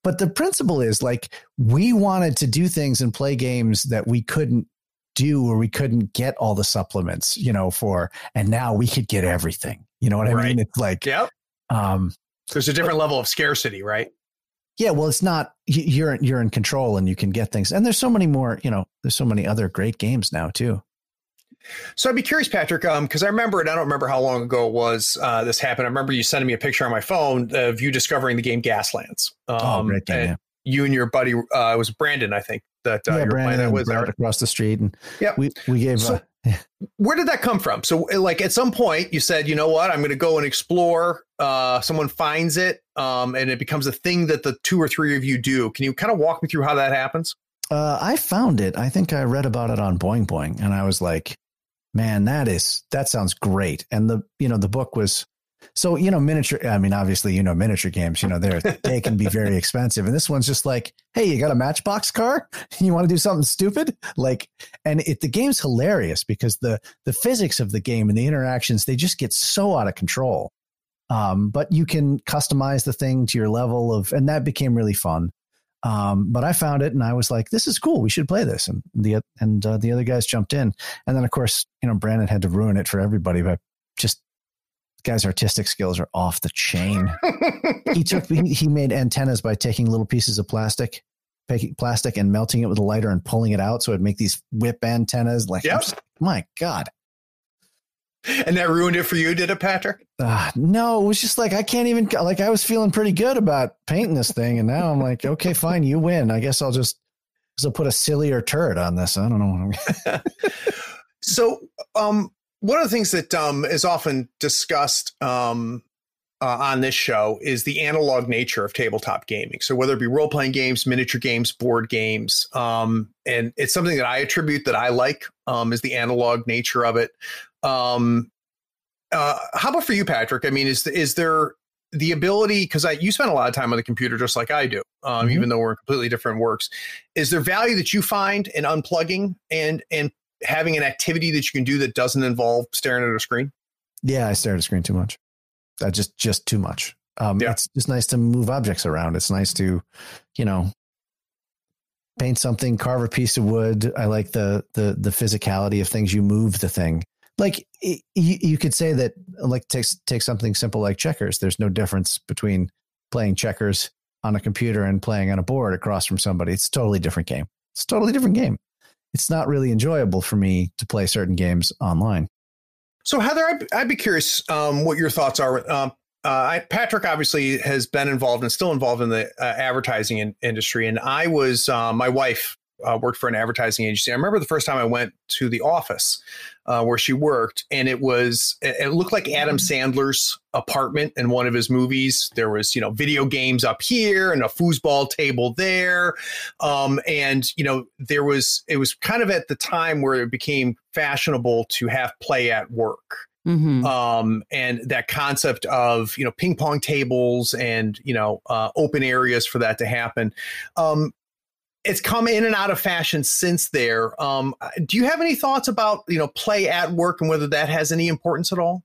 but the principle is like, we wanted to do things and play games that we couldn't do or we couldn't get all the supplements, you know, for, and now we could get everything. You know what right. I mean? It's like,
yep. Um, there's a different level of scarcity, right?
Yeah, well, it's not you're you're in control and you can get things. And there's so many more, you know, there's so many other great games now too.
So I'd be curious, Patrick, because um, I remember it. I don't remember how long ago it was uh, this happened. I remember you sending me a picture on my phone of you discovering the game Gaslands.
Um, oh, great game! Yeah.
You and your buddy, uh, it was Brandon, I think, that uh, yeah, you were Brandon playing with
right across the street, and yeah, we we gave. So,
uh, where did that come from? So, like at some point, you said, you know what, I'm going to go and explore. Uh, someone finds it, um, and it becomes a thing that the two or three of you do. Can you kind of walk me through how that happens?
Uh, I found it. I think I read about it on Boing Boing, and I was like, "Man, that is that sounds great." And the you know the book was so, you know, miniature, I mean, obviously, you know, miniature games, you know, they're, they can be very expensive. And this one's just like, hey, you got a matchbox car? You want to do something stupid? Like, and it, the game's hilarious because the, the physics of the game and the interactions, they just get so out of control. Um, but you can customize the thing to your level of, and that became really fun. Um, but I found it and I was like, this is cool. We should play this. And the, and uh, the other guys jumped in. And then, of course, you know, Brandon had to ruin it for everybody by guy's artistic skills are off the chain. he took he made antennas by taking little pieces of plastic, plastic and melting it with a lighter and pulling it out, so it'd make these whip antennas. Like, yep. my god.
And that ruined it for you, did it, Patrick?
Uh, no, it was just like I can't even like I was feeling pretty good about painting this thing, and now I'm like, okay, fine, you win. I guess I'll just I'll put a sillier turret on this. I don't know.
so, um, one of the things that um, is often discussed um, uh, on this show is the analog nature of tabletop gaming. So whether it be role playing games, miniature games, board games, um, and it's something that I attribute that I like um, is the analog nature of it. Um, uh, how about for you, Patrick? I mean, is is there the ability because I you spend a lot of time on the computer just like I do, um, mm-hmm. even though we're in completely different works. Is there value that you find in unplugging and and having an activity that you can do that doesn't involve staring at a screen?
Yeah, I stare at a screen too much. I just just too much. Um, yeah. It's just nice to move objects around. It's nice to, you know, paint something, carve a piece of wood. I like the the the physicality of things. You move the thing. Like you, you could say that, like take take something simple like checkers. There's no difference between playing checkers on a computer and playing on a board across from somebody. It's a totally different game. It's a totally different game. It's not really enjoyable for me to play certain games online.
So Heather, I'd, I'd be curious um, what your thoughts are. Um, uh, I, Patrick obviously has been involved and still involved in the uh, advertising in, industry, and I was uh, my wife uh, worked for an advertising agency. I remember the first time I went to the office uh, where she worked, and it was it looked like Adam Sandler's apartment in one of his movies. There was you know video games up here and a foosball table there, um, and you know there was it was kind of at the time where it became fashionable to have play at work. Mm-hmm. Um, and that concept of you know ping pong tables and you know uh, open areas for that to happen. Um, it's come in and out of fashion since there. Um, do you have any thoughts about you know play at work and whether that has any importance at all?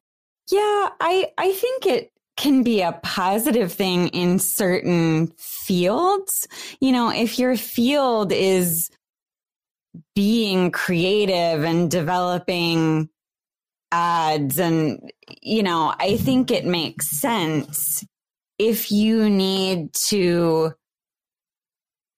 Yeah, I I think it can be a positive thing in certain fields. You know, if your field is being creative and developing ads and you know, I think it makes sense if you need to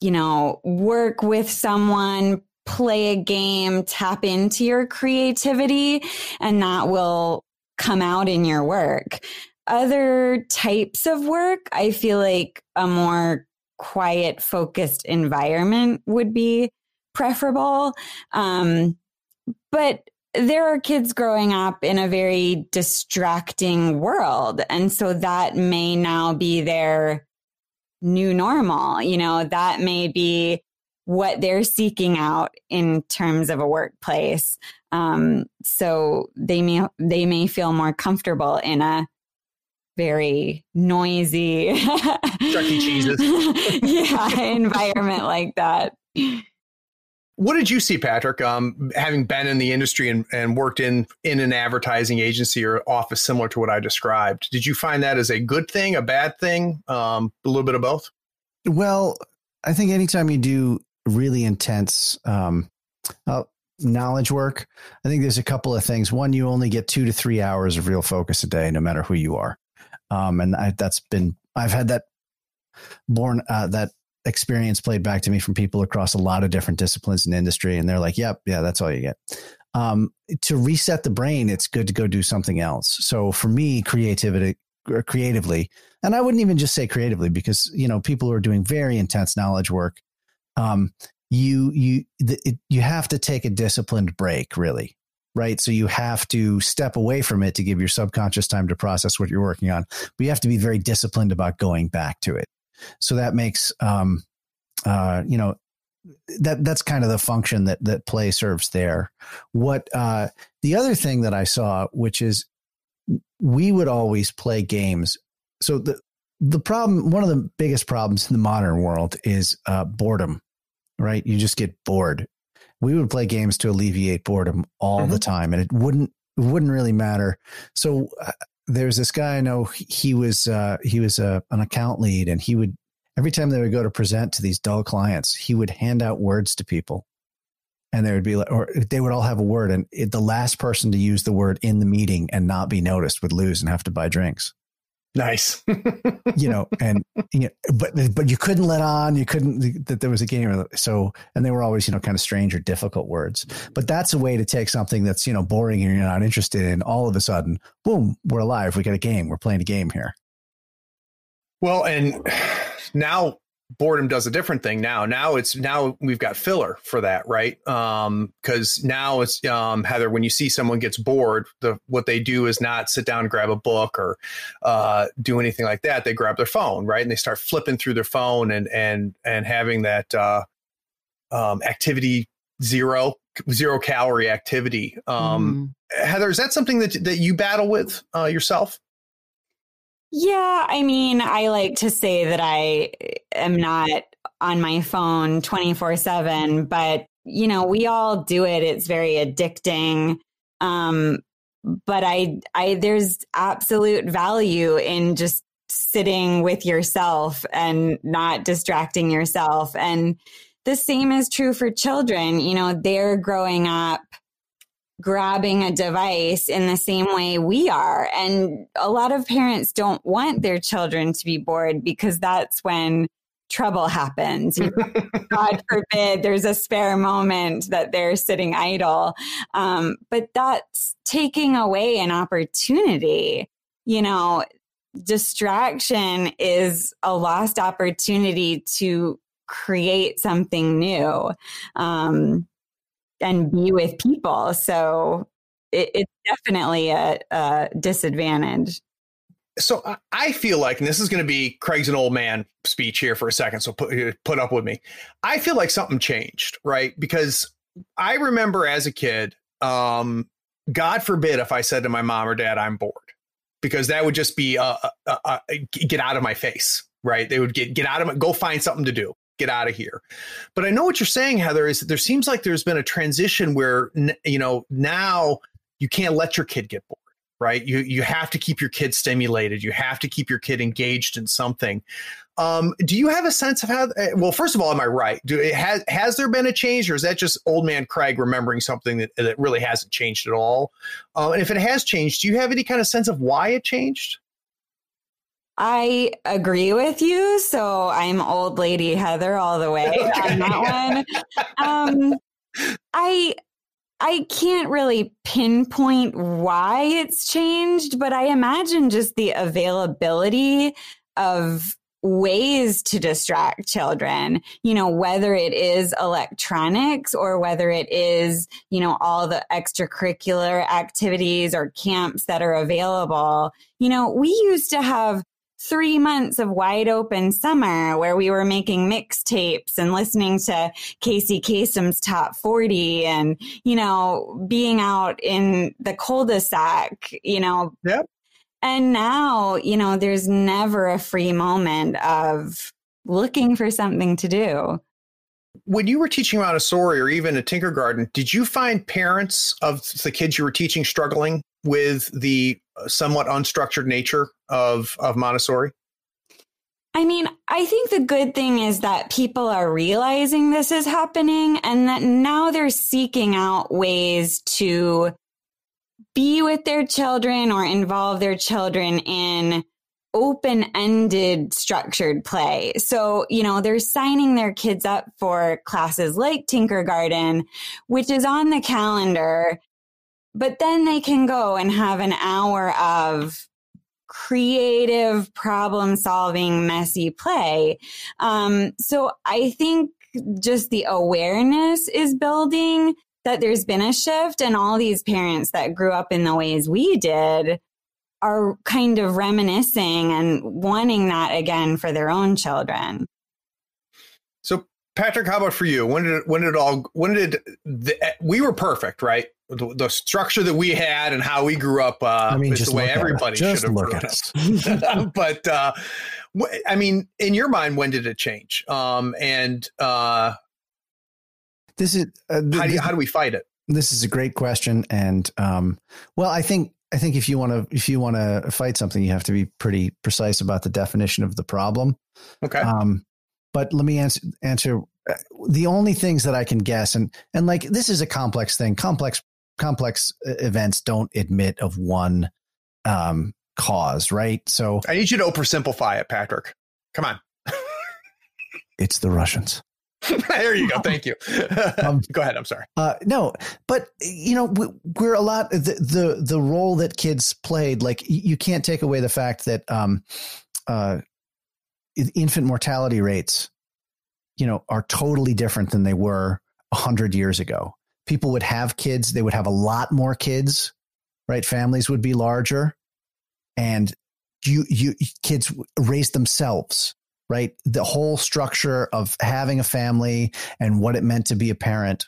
you know, work with someone, play a game, tap into your creativity, and that will come out in your work. Other types of work, I feel like a more quiet, focused environment would be preferable. Um, but there are kids growing up in a very distracting world. And so that may now be their new normal. You know, that may be what they're seeking out in terms of a workplace. Um, so they may they may feel more comfortable in a very noisy
Chuck E. Cheese's
yeah environment like that.
What did you see, Patrick? Um, having been in the industry and, and worked in in an advertising agency or office similar to what I described, did you find that as a good thing, a bad thing, um, a little bit of both?
Well, I think anytime you do really intense um, uh, knowledge work, I think there's a couple of things. One, you only get two to three hours of real focus a day, no matter who you are, um, and I, that's been I've had that born uh, that experience played back to me from people across a lot of different disciplines and industry. And they're like, yep, yeah, that's all you get. Um, to reset the brain, it's good to go do something else. So for me, creativity, or creatively, and I wouldn't even just say creatively because, you know, people who are doing very intense knowledge work, um, you, you, the, it, you have to take a disciplined break really. Right. So you have to step away from it to give your subconscious time to process what you're working on. But you have to be very disciplined about going back to it. So that makes, um, uh, you know, that that's kind of the function that that play serves there. What uh, the other thing that I saw, which is we would always play games. So the the problem, one of the biggest problems in the modern world is uh, boredom. Right, you just get bored. We would play games to alleviate boredom all mm-hmm. the time, and it wouldn't it wouldn't really matter. So uh, there's this guy I know. He was uh, he was a, an account lead, and he would every time they would go to present to these dull clients, he would hand out words to people, and there would be like, or they would all have a word, and it, the last person to use the word in the meeting and not be noticed would lose and have to buy drinks.
Nice,
you know, and you know, but but you couldn't let on, you couldn't that there was a game, uh, so and they were always you know kind of strange or difficult words. But that's a way to take something that's you know boring and you're not interested in. All of a sudden, boom, we're alive. We got a game. We're playing a game here.
Well, and now boredom does a different thing now. Now it's now we've got filler for that right? Um because now it's um heather when you see someone gets bored the what they do is not sit down and grab a book or uh do anything like that. They grab their phone right? And they start flipping through their phone and and and having that uh um activity zero zero calorie activity. Um mm. heather is that something that that you battle with uh yourself
yeah, I mean, I like to say that I am not on my phone 24 7, but you know, we all do it. It's very addicting. Um, but I, I, there's absolute value in just sitting with yourself and not distracting yourself. And the same is true for children. You know, they're growing up grabbing a device in the same way we are. And a lot of parents don't want their children to be bored because that's when trouble happens. God forbid there's a spare moment that they're sitting idle. Um, but that's taking away an opportunity. You know, distraction is a lost opportunity to create something new. Um, and be with people. So it, it's definitely a, a disadvantage.
So I feel like, and this is going to be Craig's an old man speech here for a second. So put put up with me. I feel like something changed, right? Because I remember as a kid, um, God forbid if I said to my mom or dad, "I'm bored," because that would just be a, a, a, get out of my face, right? They would get get out of my, go find something to do get out of here. But I know what you're saying, Heather, is that there seems like there's been a transition where, you know, now you can't let your kid get bored, right? You, you have to keep your kid stimulated. You have to keep your kid engaged in something. Um, do you have a sense of how, eh, well, first of all, am I right? Do it has, has there been a change or is that just old man Craig remembering something that, that really hasn't changed at all? Uh, and if it has changed, do you have any kind of sense of why it changed?
I agree with you. So I'm old lady Heather all the way on that one. Um, I I can't really pinpoint why it's changed, but I imagine just the availability of ways to distract children, you know, whether it is electronics or whether it is, you know, all the extracurricular activities or camps that are available. You know, we used to have three months of wide open summer where we were making mixtapes and listening to Casey Kasem's top 40 and, you know, being out in the cul-de-sac, you know.
Yep.
And now, you know, there's never a free moment of looking for something to do.
When you were teaching Montessori or even at Tinkergarten, did you find parents of the kids you were teaching struggling with the somewhat unstructured nature of of Montessori?
I mean, I think the good thing is that people are realizing this is happening and that now they're seeking out ways to be with their children or involve their children in open ended structured play. So, you know, they're signing their kids up for classes like Tinkergarten, which is on the calendar but then they can go and have an hour of creative problem solving messy play. Um, so i think just the awareness is building that there's been a shift and all these parents that grew up in the ways we did are kind of reminiscing and wanting that again for their own children
patrick how about for you when did it, when did it all when did the, we were perfect right the, the, structure that we had and how we grew up uh, I mean, is the way everybody should have at us. but uh, I mean, in your mind, when did it change? Um, and uh,
this is
uh, th- how do you, how do we fight it?
This is a great question, and um, well, I think I think if you want to if you want to fight something, you have to be pretty precise about the definition of the problem.
Okay. Um,
but let me answer answer uh, the only things that I can guess, and and like this is a complex thing. Complex complex uh, events don't admit of one um, cause, right? So
I need you to oversimplify it, Patrick. Come on.
it's the Russians.
there you go. Thank you. um, go ahead. I'm sorry.
Uh, no, but you know, we, are a lot the, the the role that kids played. Like you can't take away the fact that um, uh, infant mortality rates, you know, are totally different than they were a hundred years ago people would have kids, they would have a lot more kids, right? Families would be larger and you, you kids raise themselves, right? The whole structure of having a family and what it meant to be a parent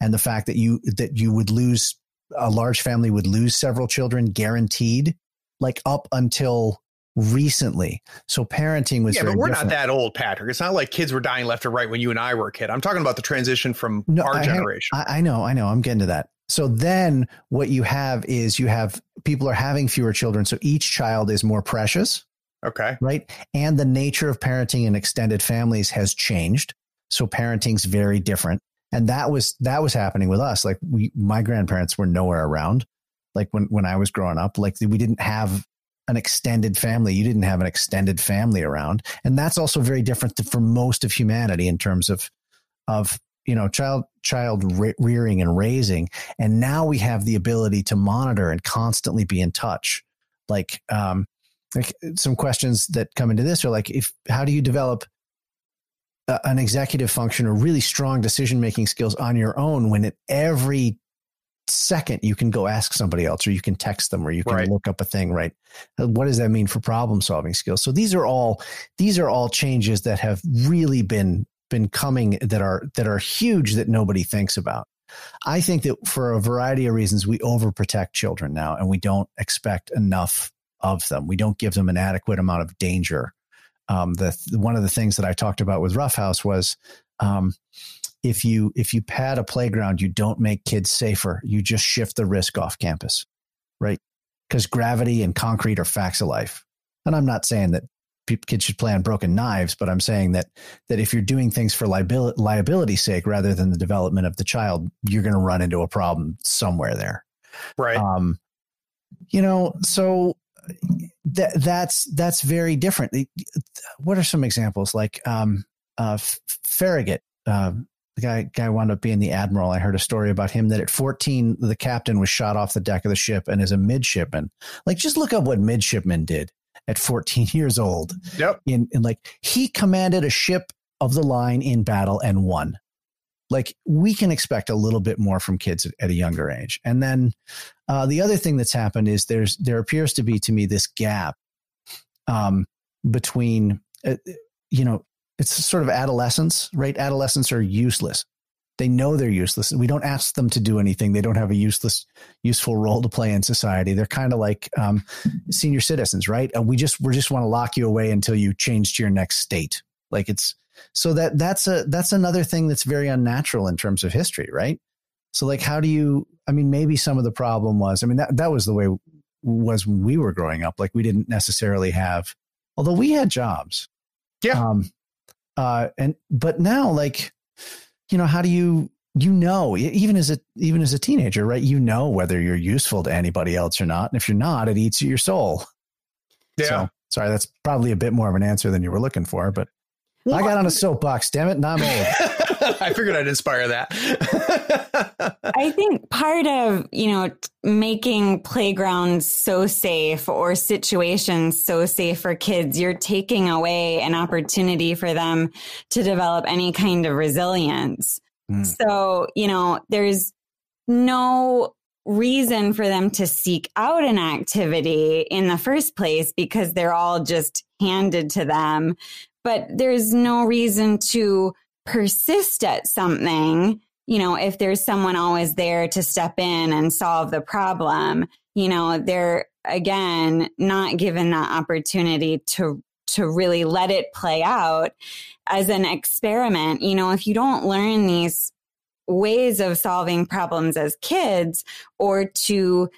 and the fact that you, that you would lose a large family would lose several children guaranteed, like up until recently. So parenting was
yeah, but we're different. not that old, Patrick. It's not like kids were dying left or right when you and I were a kid. I'm talking about the transition from no, our
I
generation.
Have, I, I know, I know. I'm getting to that. So then what you have is you have people are having fewer children. So each child is more precious,
Okay.
Right. And the nature of parenting in extended families has changed. So parenting's very different. And that was that was happening with us. Like we my grandparents were nowhere around. Like when when I was growing up, like we didn't have an extended family. You didn't have an extended family around. And that's also very different for most of humanity in terms of of you know child child rearing and raising and now we have the ability to monitor and constantly be in touch like um like some questions that come into this are like if how do you develop a, an executive function or really strong decision making skills on your own when at every second you can go ask somebody else or you can text them or you can right. look up a thing right what does that mean for problem solving skills so these are all these are all changes that have really been been coming that are that are huge that nobody thinks about i think that for a variety of reasons we overprotect children now and we don't expect enough of them. We don't give them an adequate amount of danger. Um, the one of the things that I talked about with Roughhouse was um, if you if you pad a playground, you don't make kids safer. You just shift the risk off campus, right? Because gravity and concrete are facts of life. And I'm not saying that kids should play on broken knives, but I'm saying that that if you're doing things for liability liability's sake rather than the development of the child, you're going to run into a problem somewhere there.
Right. Um,
you know, so that that's that's very different. What are some examples like um, uh, Farragut? Uh, the guy guy wound up being the admiral. I heard a story about him that at 14, the captain was shot off the deck of the ship and as a midshipman. Like, just look up what midshipmen did at 14 years old.
Yep.
In, in like he commanded a ship of the line in battle and won like we can expect a little bit more from kids at, at a younger age. And then uh, the other thing that's happened is there's there appears to be to me this gap um, between uh, you know it's sort of adolescence, right? Adolescents are useless. They know they're useless. We don't ask them to do anything. They don't have a useless, useful role to play in society. They're kind of like um, senior citizens, right? We just we just want to lock you away until you change to your next state. Like it's so that that's a that's another thing that's very unnatural in terms of history, right? So like how do you I mean maybe some of the problem was I mean that that was the way was when we were growing up like we didn't necessarily have although we had jobs.
Yeah. Um
uh and but now like you know how do you you know even as a even as a teenager right you know whether you're useful to anybody else or not and if you're not it eats at your soul
yeah so,
sorry that's probably a bit more of an answer than you were looking for but I got on a soapbox, damn it, and I'm old.
I figured I'd inspire that.
I think part of, you know, making playgrounds so safe or situations so safe for kids, you're taking away an opportunity for them to develop any kind of resilience. Mm. So, you know, there's no reason for them to seek out an activity in the first place because they're all just handed to them but there's no reason to persist at something you know if there's someone always there to step in and solve the problem you know they're again not given that opportunity to to really let it play out as an experiment. You know if you don't learn these ways of solving problems as kids or to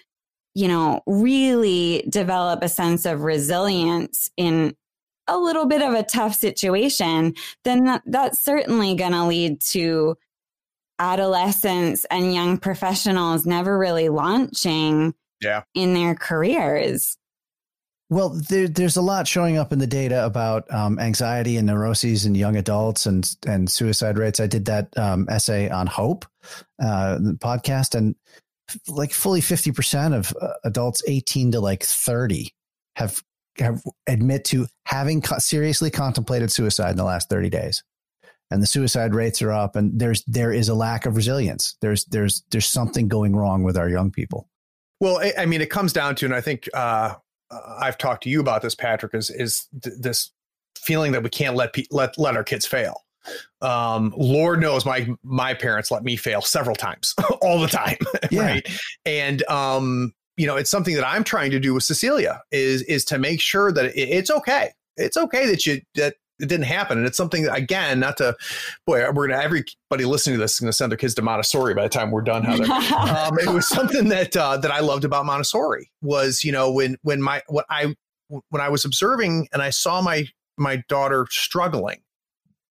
you know really develop a sense of resilience in a little bit of a tough situation, then that, that's certainly going to lead to adolescents and young professionals never really launching
yeah.
in their careers.
Well, there, there's a lot showing up in the data about um, anxiety and neuroses in young adults and and suicide rates. I did that um, essay on hope uh, podcast, and like fully fifty percent of uh, adults eighteen to like thirty have have admit to having seriously contemplated suicide in the last 30 days. And the suicide rates are up and there's there is a lack of resilience. There's there's there's something going wrong with our young people.
Well i, I mean it comes down to and i think uh, i've talked to you about this patrick is is th- this feeling that we can't let pe- let let our kids fail. Um, lord knows my my parents let me fail several times all the time yeah. right? And um you know, it's something that I'm trying to do with Cecilia is is to make sure that it, it's okay. It's okay that you that it didn't happen, and it's something that, again, not to boy, we're gonna everybody listening to this is gonna send their kids to Montessori by the time we're done. Heather, um, it was something that uh, that I loved about Montessori was you know when when my what I when I was observing and I saw my my daughter struggling,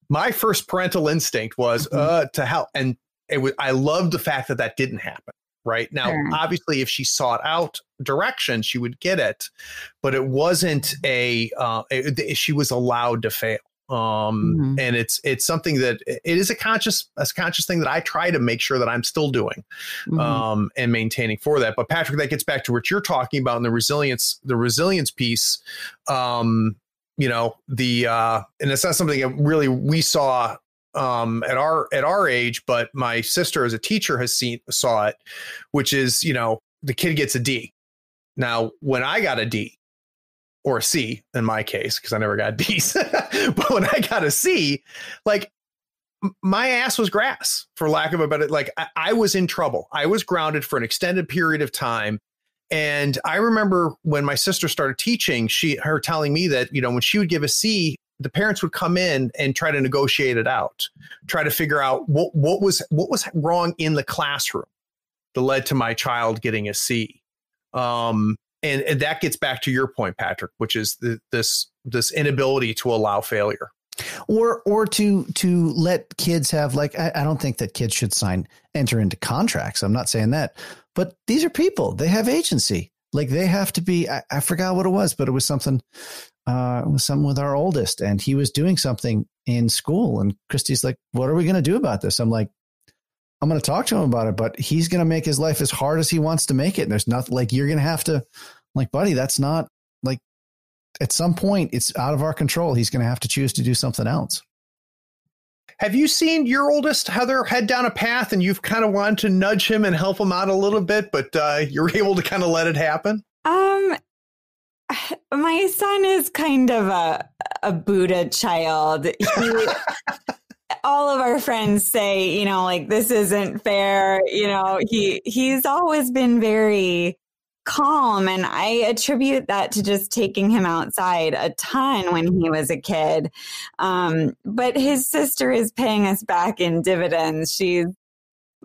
my first parental instinct was mm-hmm. uh, to help, and it was. I loved the fact that that didn't happen. Right now, sure. obviously, if she sought out direction, she would get it, but it wasn't a. Uh, it, she was allowed to fail um mm-hmm. and it's it's something that it is a conscious a conscious thing that i try to make sure that i'm still doing mm-hmm. um and maintaining for that but patrick that gets back to what you're talking about in the resilience the resilience piece um you know the uh and it's not something that really we saw um at our at our age but my sister as a teacher has seen saw it which is you know the kid gets a d now when i got a d or a C in my case, because I never got D's. but when I got a C, like my ass was grass, for lack of a better, like I, I was in trouble. I was grounded for an extended period of time. And I remember when my sister started teaching, she her telling me that, you know, when she would give a C, the parents would come in and try to negotiate it out, try to figure out what what was what was wrong in the classroom that led to my child getting a C. Um, and, and that gets back to your point, Patrick, which is the, this this inability to allow failure.
Or or to to let kids have like I, I, don't think that kids should sign enter into contracts. I'm not saying that. But these are people. They have agency like they have to be i, I forgot what it was but it was something uh it was something with our oldest and he was doing something in school and christy's like what are we going to do about this i'm like i'm going to talk to him about it but he's going to make his life as hard as he wants to make it and there's nothing like you're going to have to like, buddy, that's not like at some point it's out of our control. He's going to have to choose to do something else.
Have you seen your oldest Heather head down a path and you've kind of wanted to nudge him and help him out a little bit, but uh, you're able to kind of let it happen?
Um, my son is kind of a a Buddha child. He, all of our friends say, you know, like this isn't fair. You know, he he's always been very calm. And I attribute that to just taking him outside a ton when he was a kid. Um, but his sister is paying us back in dividends. She's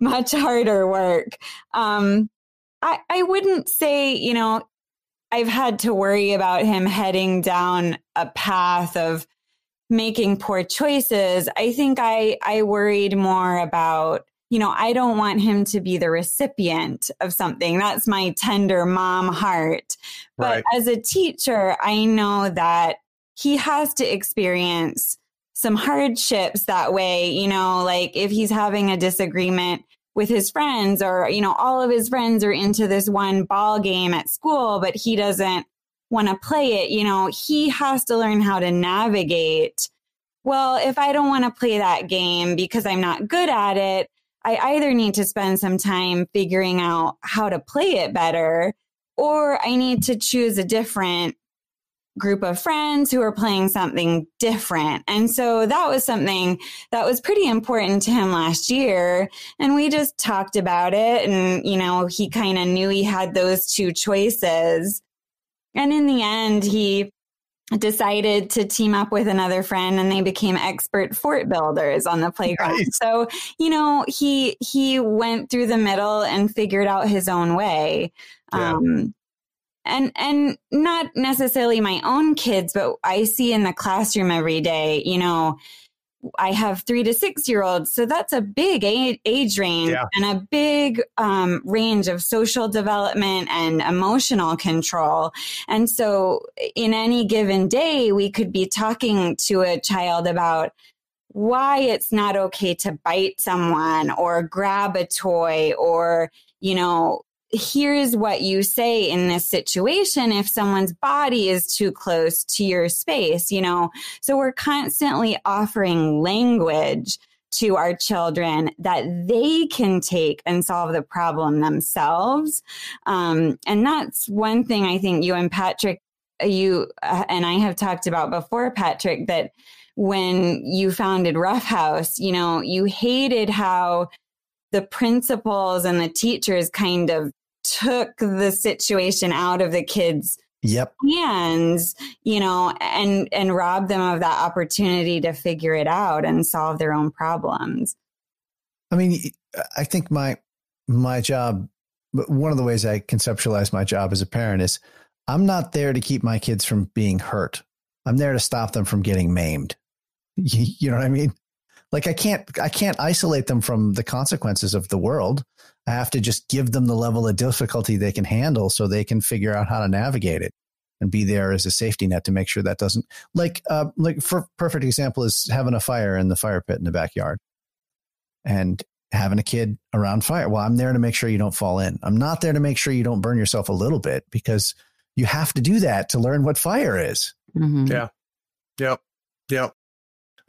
much harder work. Um, I, I wouldn't say, you know, I've had to worry about him heading down a path of making poor choices. I think I, I worried more about you know, I don't want him to be the recipient of something. That's my tender mom heart. But right. as a teacher, I know that he has to experience some hardships that way, you know, like if he's having a disagreement with his friends or, you know, all of his friends are into this one ball game at school, but he doesn't want to play it, you know, he has to learn how to navigate. Well, if I don't want to play that game because I'm not good at it, I either need to spend some time figuring out how to play it better, or I need to choose a different group of friends who are playing something different. And so that was something that was pretty important to him last year. And we just talked about it. And, you know, he kind of knew he had those two choices. And in the end, he decided to team up with another friend and they became expert fort builders on the playground. Nice. So, you know, he he went through the middle and figured out his own way. Yeah. Um and and not necessarily my own kids, but I see in the classroom every day, you know, I have three to six year olds. So that's a big age range yeah. and a big um, range of social development and emotional control. And so in any given day, we could be talking to a child about why it's not okay to bite someone or grab a toy or, you know, here's what you say in this situation if someone's body is too close to your space, you know? So we're constantly offering language to our children that they can take and solve the problem themselves. Um, and that's one thing I think you and Patrick, you uh, and I have talked about before, Patrick, that when you founded Rough House, you know, you hated how the principals and the teachers kind of took the situation out of the kids
yep
hands you know and and rob them of that opportunity to figure it out and solve their own problems
i mean i think my my job one of the ways i conceptualize my job as a parent is I'm not there to keep my kids from being hurt. I'm there to stop them from getting maimed. You know what I mean? Like I can't I can't isolate them from the consequences of the world. I have to just give them the level of difficulty they can handle so they can figure out how to navigate it and be there as a safety net to make sure that doesn't like uh like for perfect example is having a fire in the fire pit in the backyard and having a kid around fire. Well, I'm there to make sure you don't fall in. I'm not there to make sure you don't burn yourself a little bit because you have to do that to learn what fire is.
Mhm.
Yeah. Yep. Yep.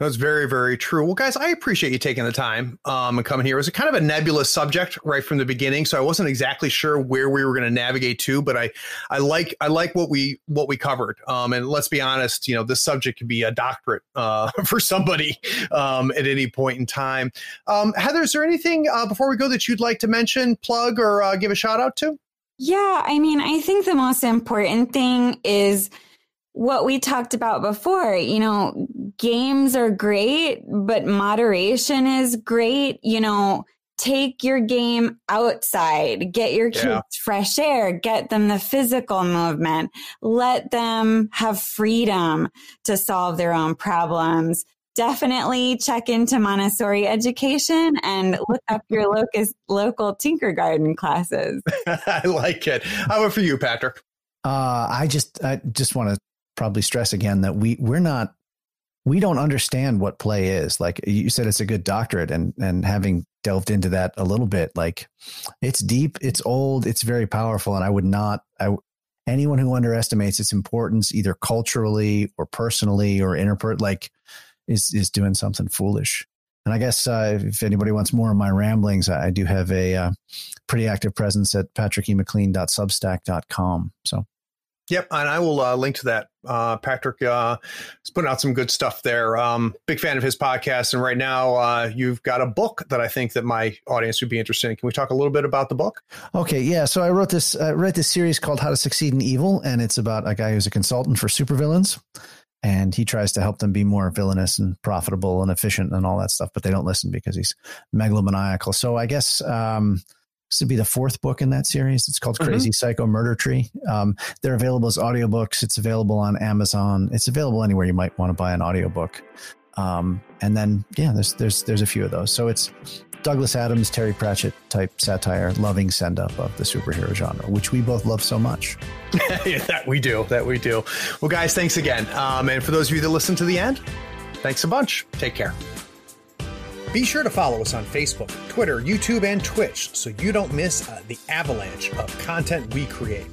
That's very, very true. Well, guys, I appreciate you taking the time um, and coming here. It was a kind of a nebulous subject right from the beginning, so I wasn't exactly sure where we were going to navigate to. But I, I like, I like what we what we covered. Um, and let's be honest, you know, this subject could be a doctorate uh, for somebody um, at any point in time. Um, Heather, is there anything uh, before we go that you'd like to mention, plug, or uh, give a shout out to?
Yeah, I mean, I think the most important thing is what we talked about before. You know, games are great, but moderation is great. You know, take your game outside, get your kids
Yeah.
fresh air, get them the physical movement, let them have freedom to solve their own problems. Definitely check into Montessori education and look up your locus, local Tinkergarten classes.
I like it. How about for you, Patrick?
Uh, I just I just want to probably stress again that we we're not we don't understand what play is. Like you said, it's a good doctorate, and and having delved into that a little bit, like it's deep, it's old, it's very powerful, and I would not I anyone who underestimates its importance either culturally or personally or interpret like is is doing something foolish. And I guess uh, if anybody wants more of my ramblings, I do have a uh, pretty active presence at patrickemclean.substack.com. So
Yep, and I will uh, link to that. Uh, Patrick uh, is putting out some good stuff there. Um, big fan of his podcast, and right now uh, you've got a book that I think that my audience would be interested in. Can we talk a little bit about the book?
Okay, yeah. So I wrote this uh, wrote this series called How to Succeed in Evil, and it's about a guy who's a consultant for supervillains, and he tries to help them be more villainous and profitable and efficient and all that stuff, but they don't listen because he's megalomaniacal. So I guess um, this would be the fourth book in that series. It's called
Mhm.
Crazy Psycho Murder Tree. Um, they're available as audiobooks. It's available on Amazon. It's available anywhere you might want to buy an audiobook. Um, and then yeah, there's there's there's a few of those. So it's Douglas Adams, Terry Pratchett type satire, loving send up of the superhero genre, which we both love so much.
yeah, that we do. That we do. Well, guys, thanks again. Um, and for those of you that listen to the end, thanks a bunch. Take care. Be sure to follow us on Facebook, Twitter, YouTube, and Twitch so you don't miss uh, the avalanche of content we create.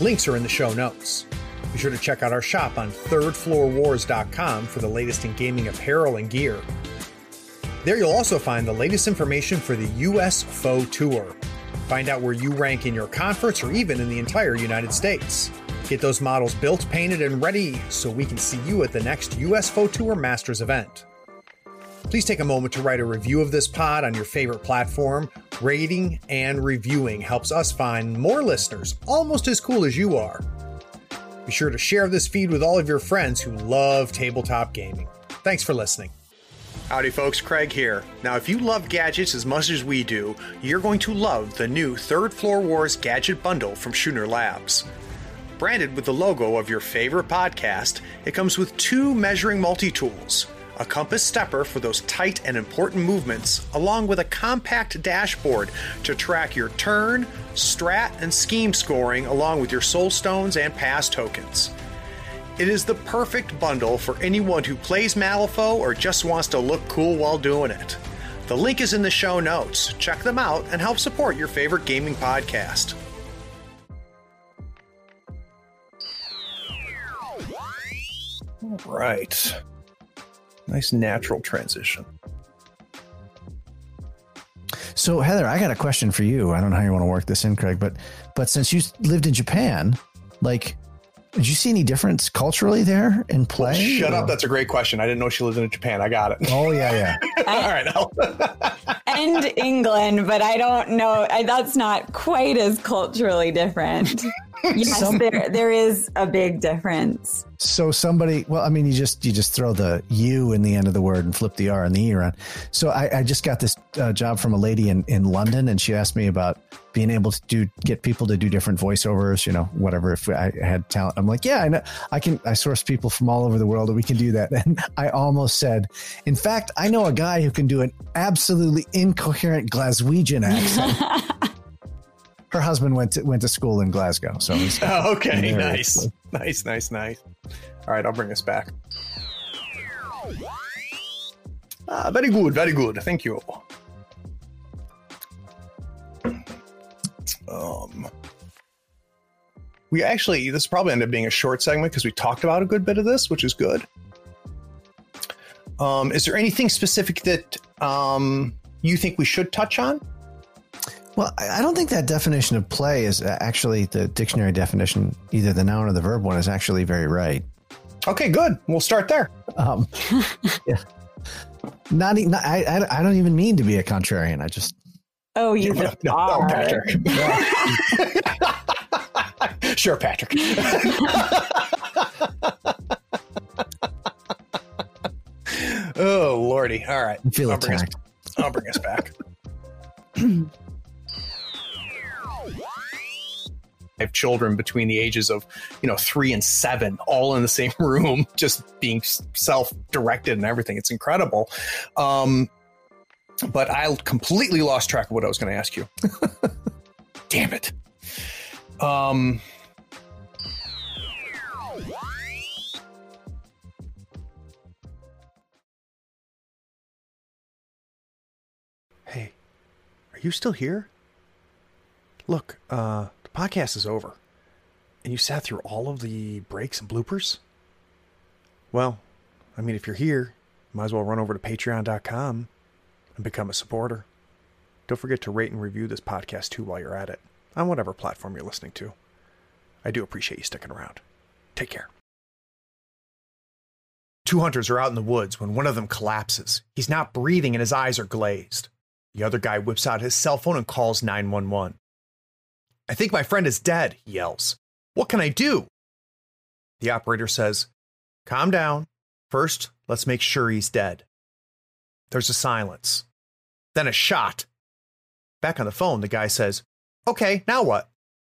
Links are in the show notes. Be sure to check out our shop on thirdfloorwars.com for the latest in gaming apparel and gear. There you'll also find the latest information for the US Faux Tour. Find out where you rank in your conference or even in the entire United States. Get those models built, painted, and ready so we can see you at the next US Faux Tour Masters event. Please take a moment to write a review of this pod on your favorite platform. Rating and reviewing helps us find more listeners almost as cool as you are. Be sure to share this feed with all of your friends who love tabletop gaming. Thanks for listening. Howdy, folks. Craig here. Now, if you love gadgets as much as we do, you're going to love the new Third Floor Wars Gadget Bundle from Schooner Labs. Branded with the logo of your favorite podcast, it comes with two measuring multi tools a compass stepper for those tight and important movements, along with a compact dashboard to track your turn, strat, and scheme scoring, along with your soul stones and pass tokens. It is the perfect bundle for anyone who plays Malifaux or just wants to look cool while doing it. The link is in the show notes. Check them out and help support your favorite gaming podcast. All right. Nice natural transition.
So Heather, I got a question for you. I don't know how you want to work this in, Craig, but but since you lived in Japan, like did you see any difference culturally there in oh, play?
Shut up. That's a great question. I didn't know she lived in Japan. I got it.
Oh yeah, yeah.
All right. I'll-
and England, but I don't know. I, that's not quite as culturally different. yes, Some, there there is a big difference.
So somebody, well, I mean, you just you just throw the U in the end of the word and flip the R and the E around. So I, I just got this uh, job from a lady in in London, and she asked me about being able to do get people to do different voiceovers. You know, whatever. If I had talent, I'm like, yeah, I know. I can. I source people from all over the world, and we can do that. And I almost said, in fact, I know a guy who can do an absolutely incoherent Glaswegian accent. her husband went to went to school in Glasgow. So
oh, okay, nice, nice, nice, nice. All right, I'll bring us back. Ah, very good, very good. Thank you. Um, we actually this probably ended up being a short segment because we talked about a good bit of this, which is good. Um, is there anything specific that um, you think we should touch on?
Well, I don't think that definition of play is actually the dictionary definition, either the noun or the verb one, is actually very right.
Okay, good. We'll start there. Um,
yeah. Not, not I, I don't even mean to be a contrarian. I just.
Oh, you no, no, are. No, Patrick.
sure, Patrick. oh, Lordy. All right.
I feel I'll attacked.
Bring us, I'll bring us back. Have children between the ages of you know three and seven all in the same room just being self-directed and everything. It's incredible. Um, but i completely lost track of what i was going to ask you. Damn it. Um, hey are you still here? Look uh podcast is over. And you sat through all of the breaks and bloopers? Well, I mean, if you're here, might as well run over to patreon.com and become a supporter. Don't forget to rate and review this podcast too while you're at it, on whatever platform you're listening to. I do appreciate you sticking around. Take care. Two hunters are out in the woods when one of them collapses. He's not breathing and his eyes are glazed. The other guy whips out his cell phone and calls 911. I think my friend is dead, he yells. What can I do? The operator says, Calm down. First, let's make sure he's dead. There's a silence. Then a shot. Back on the phone, the guy says, Okay, now what?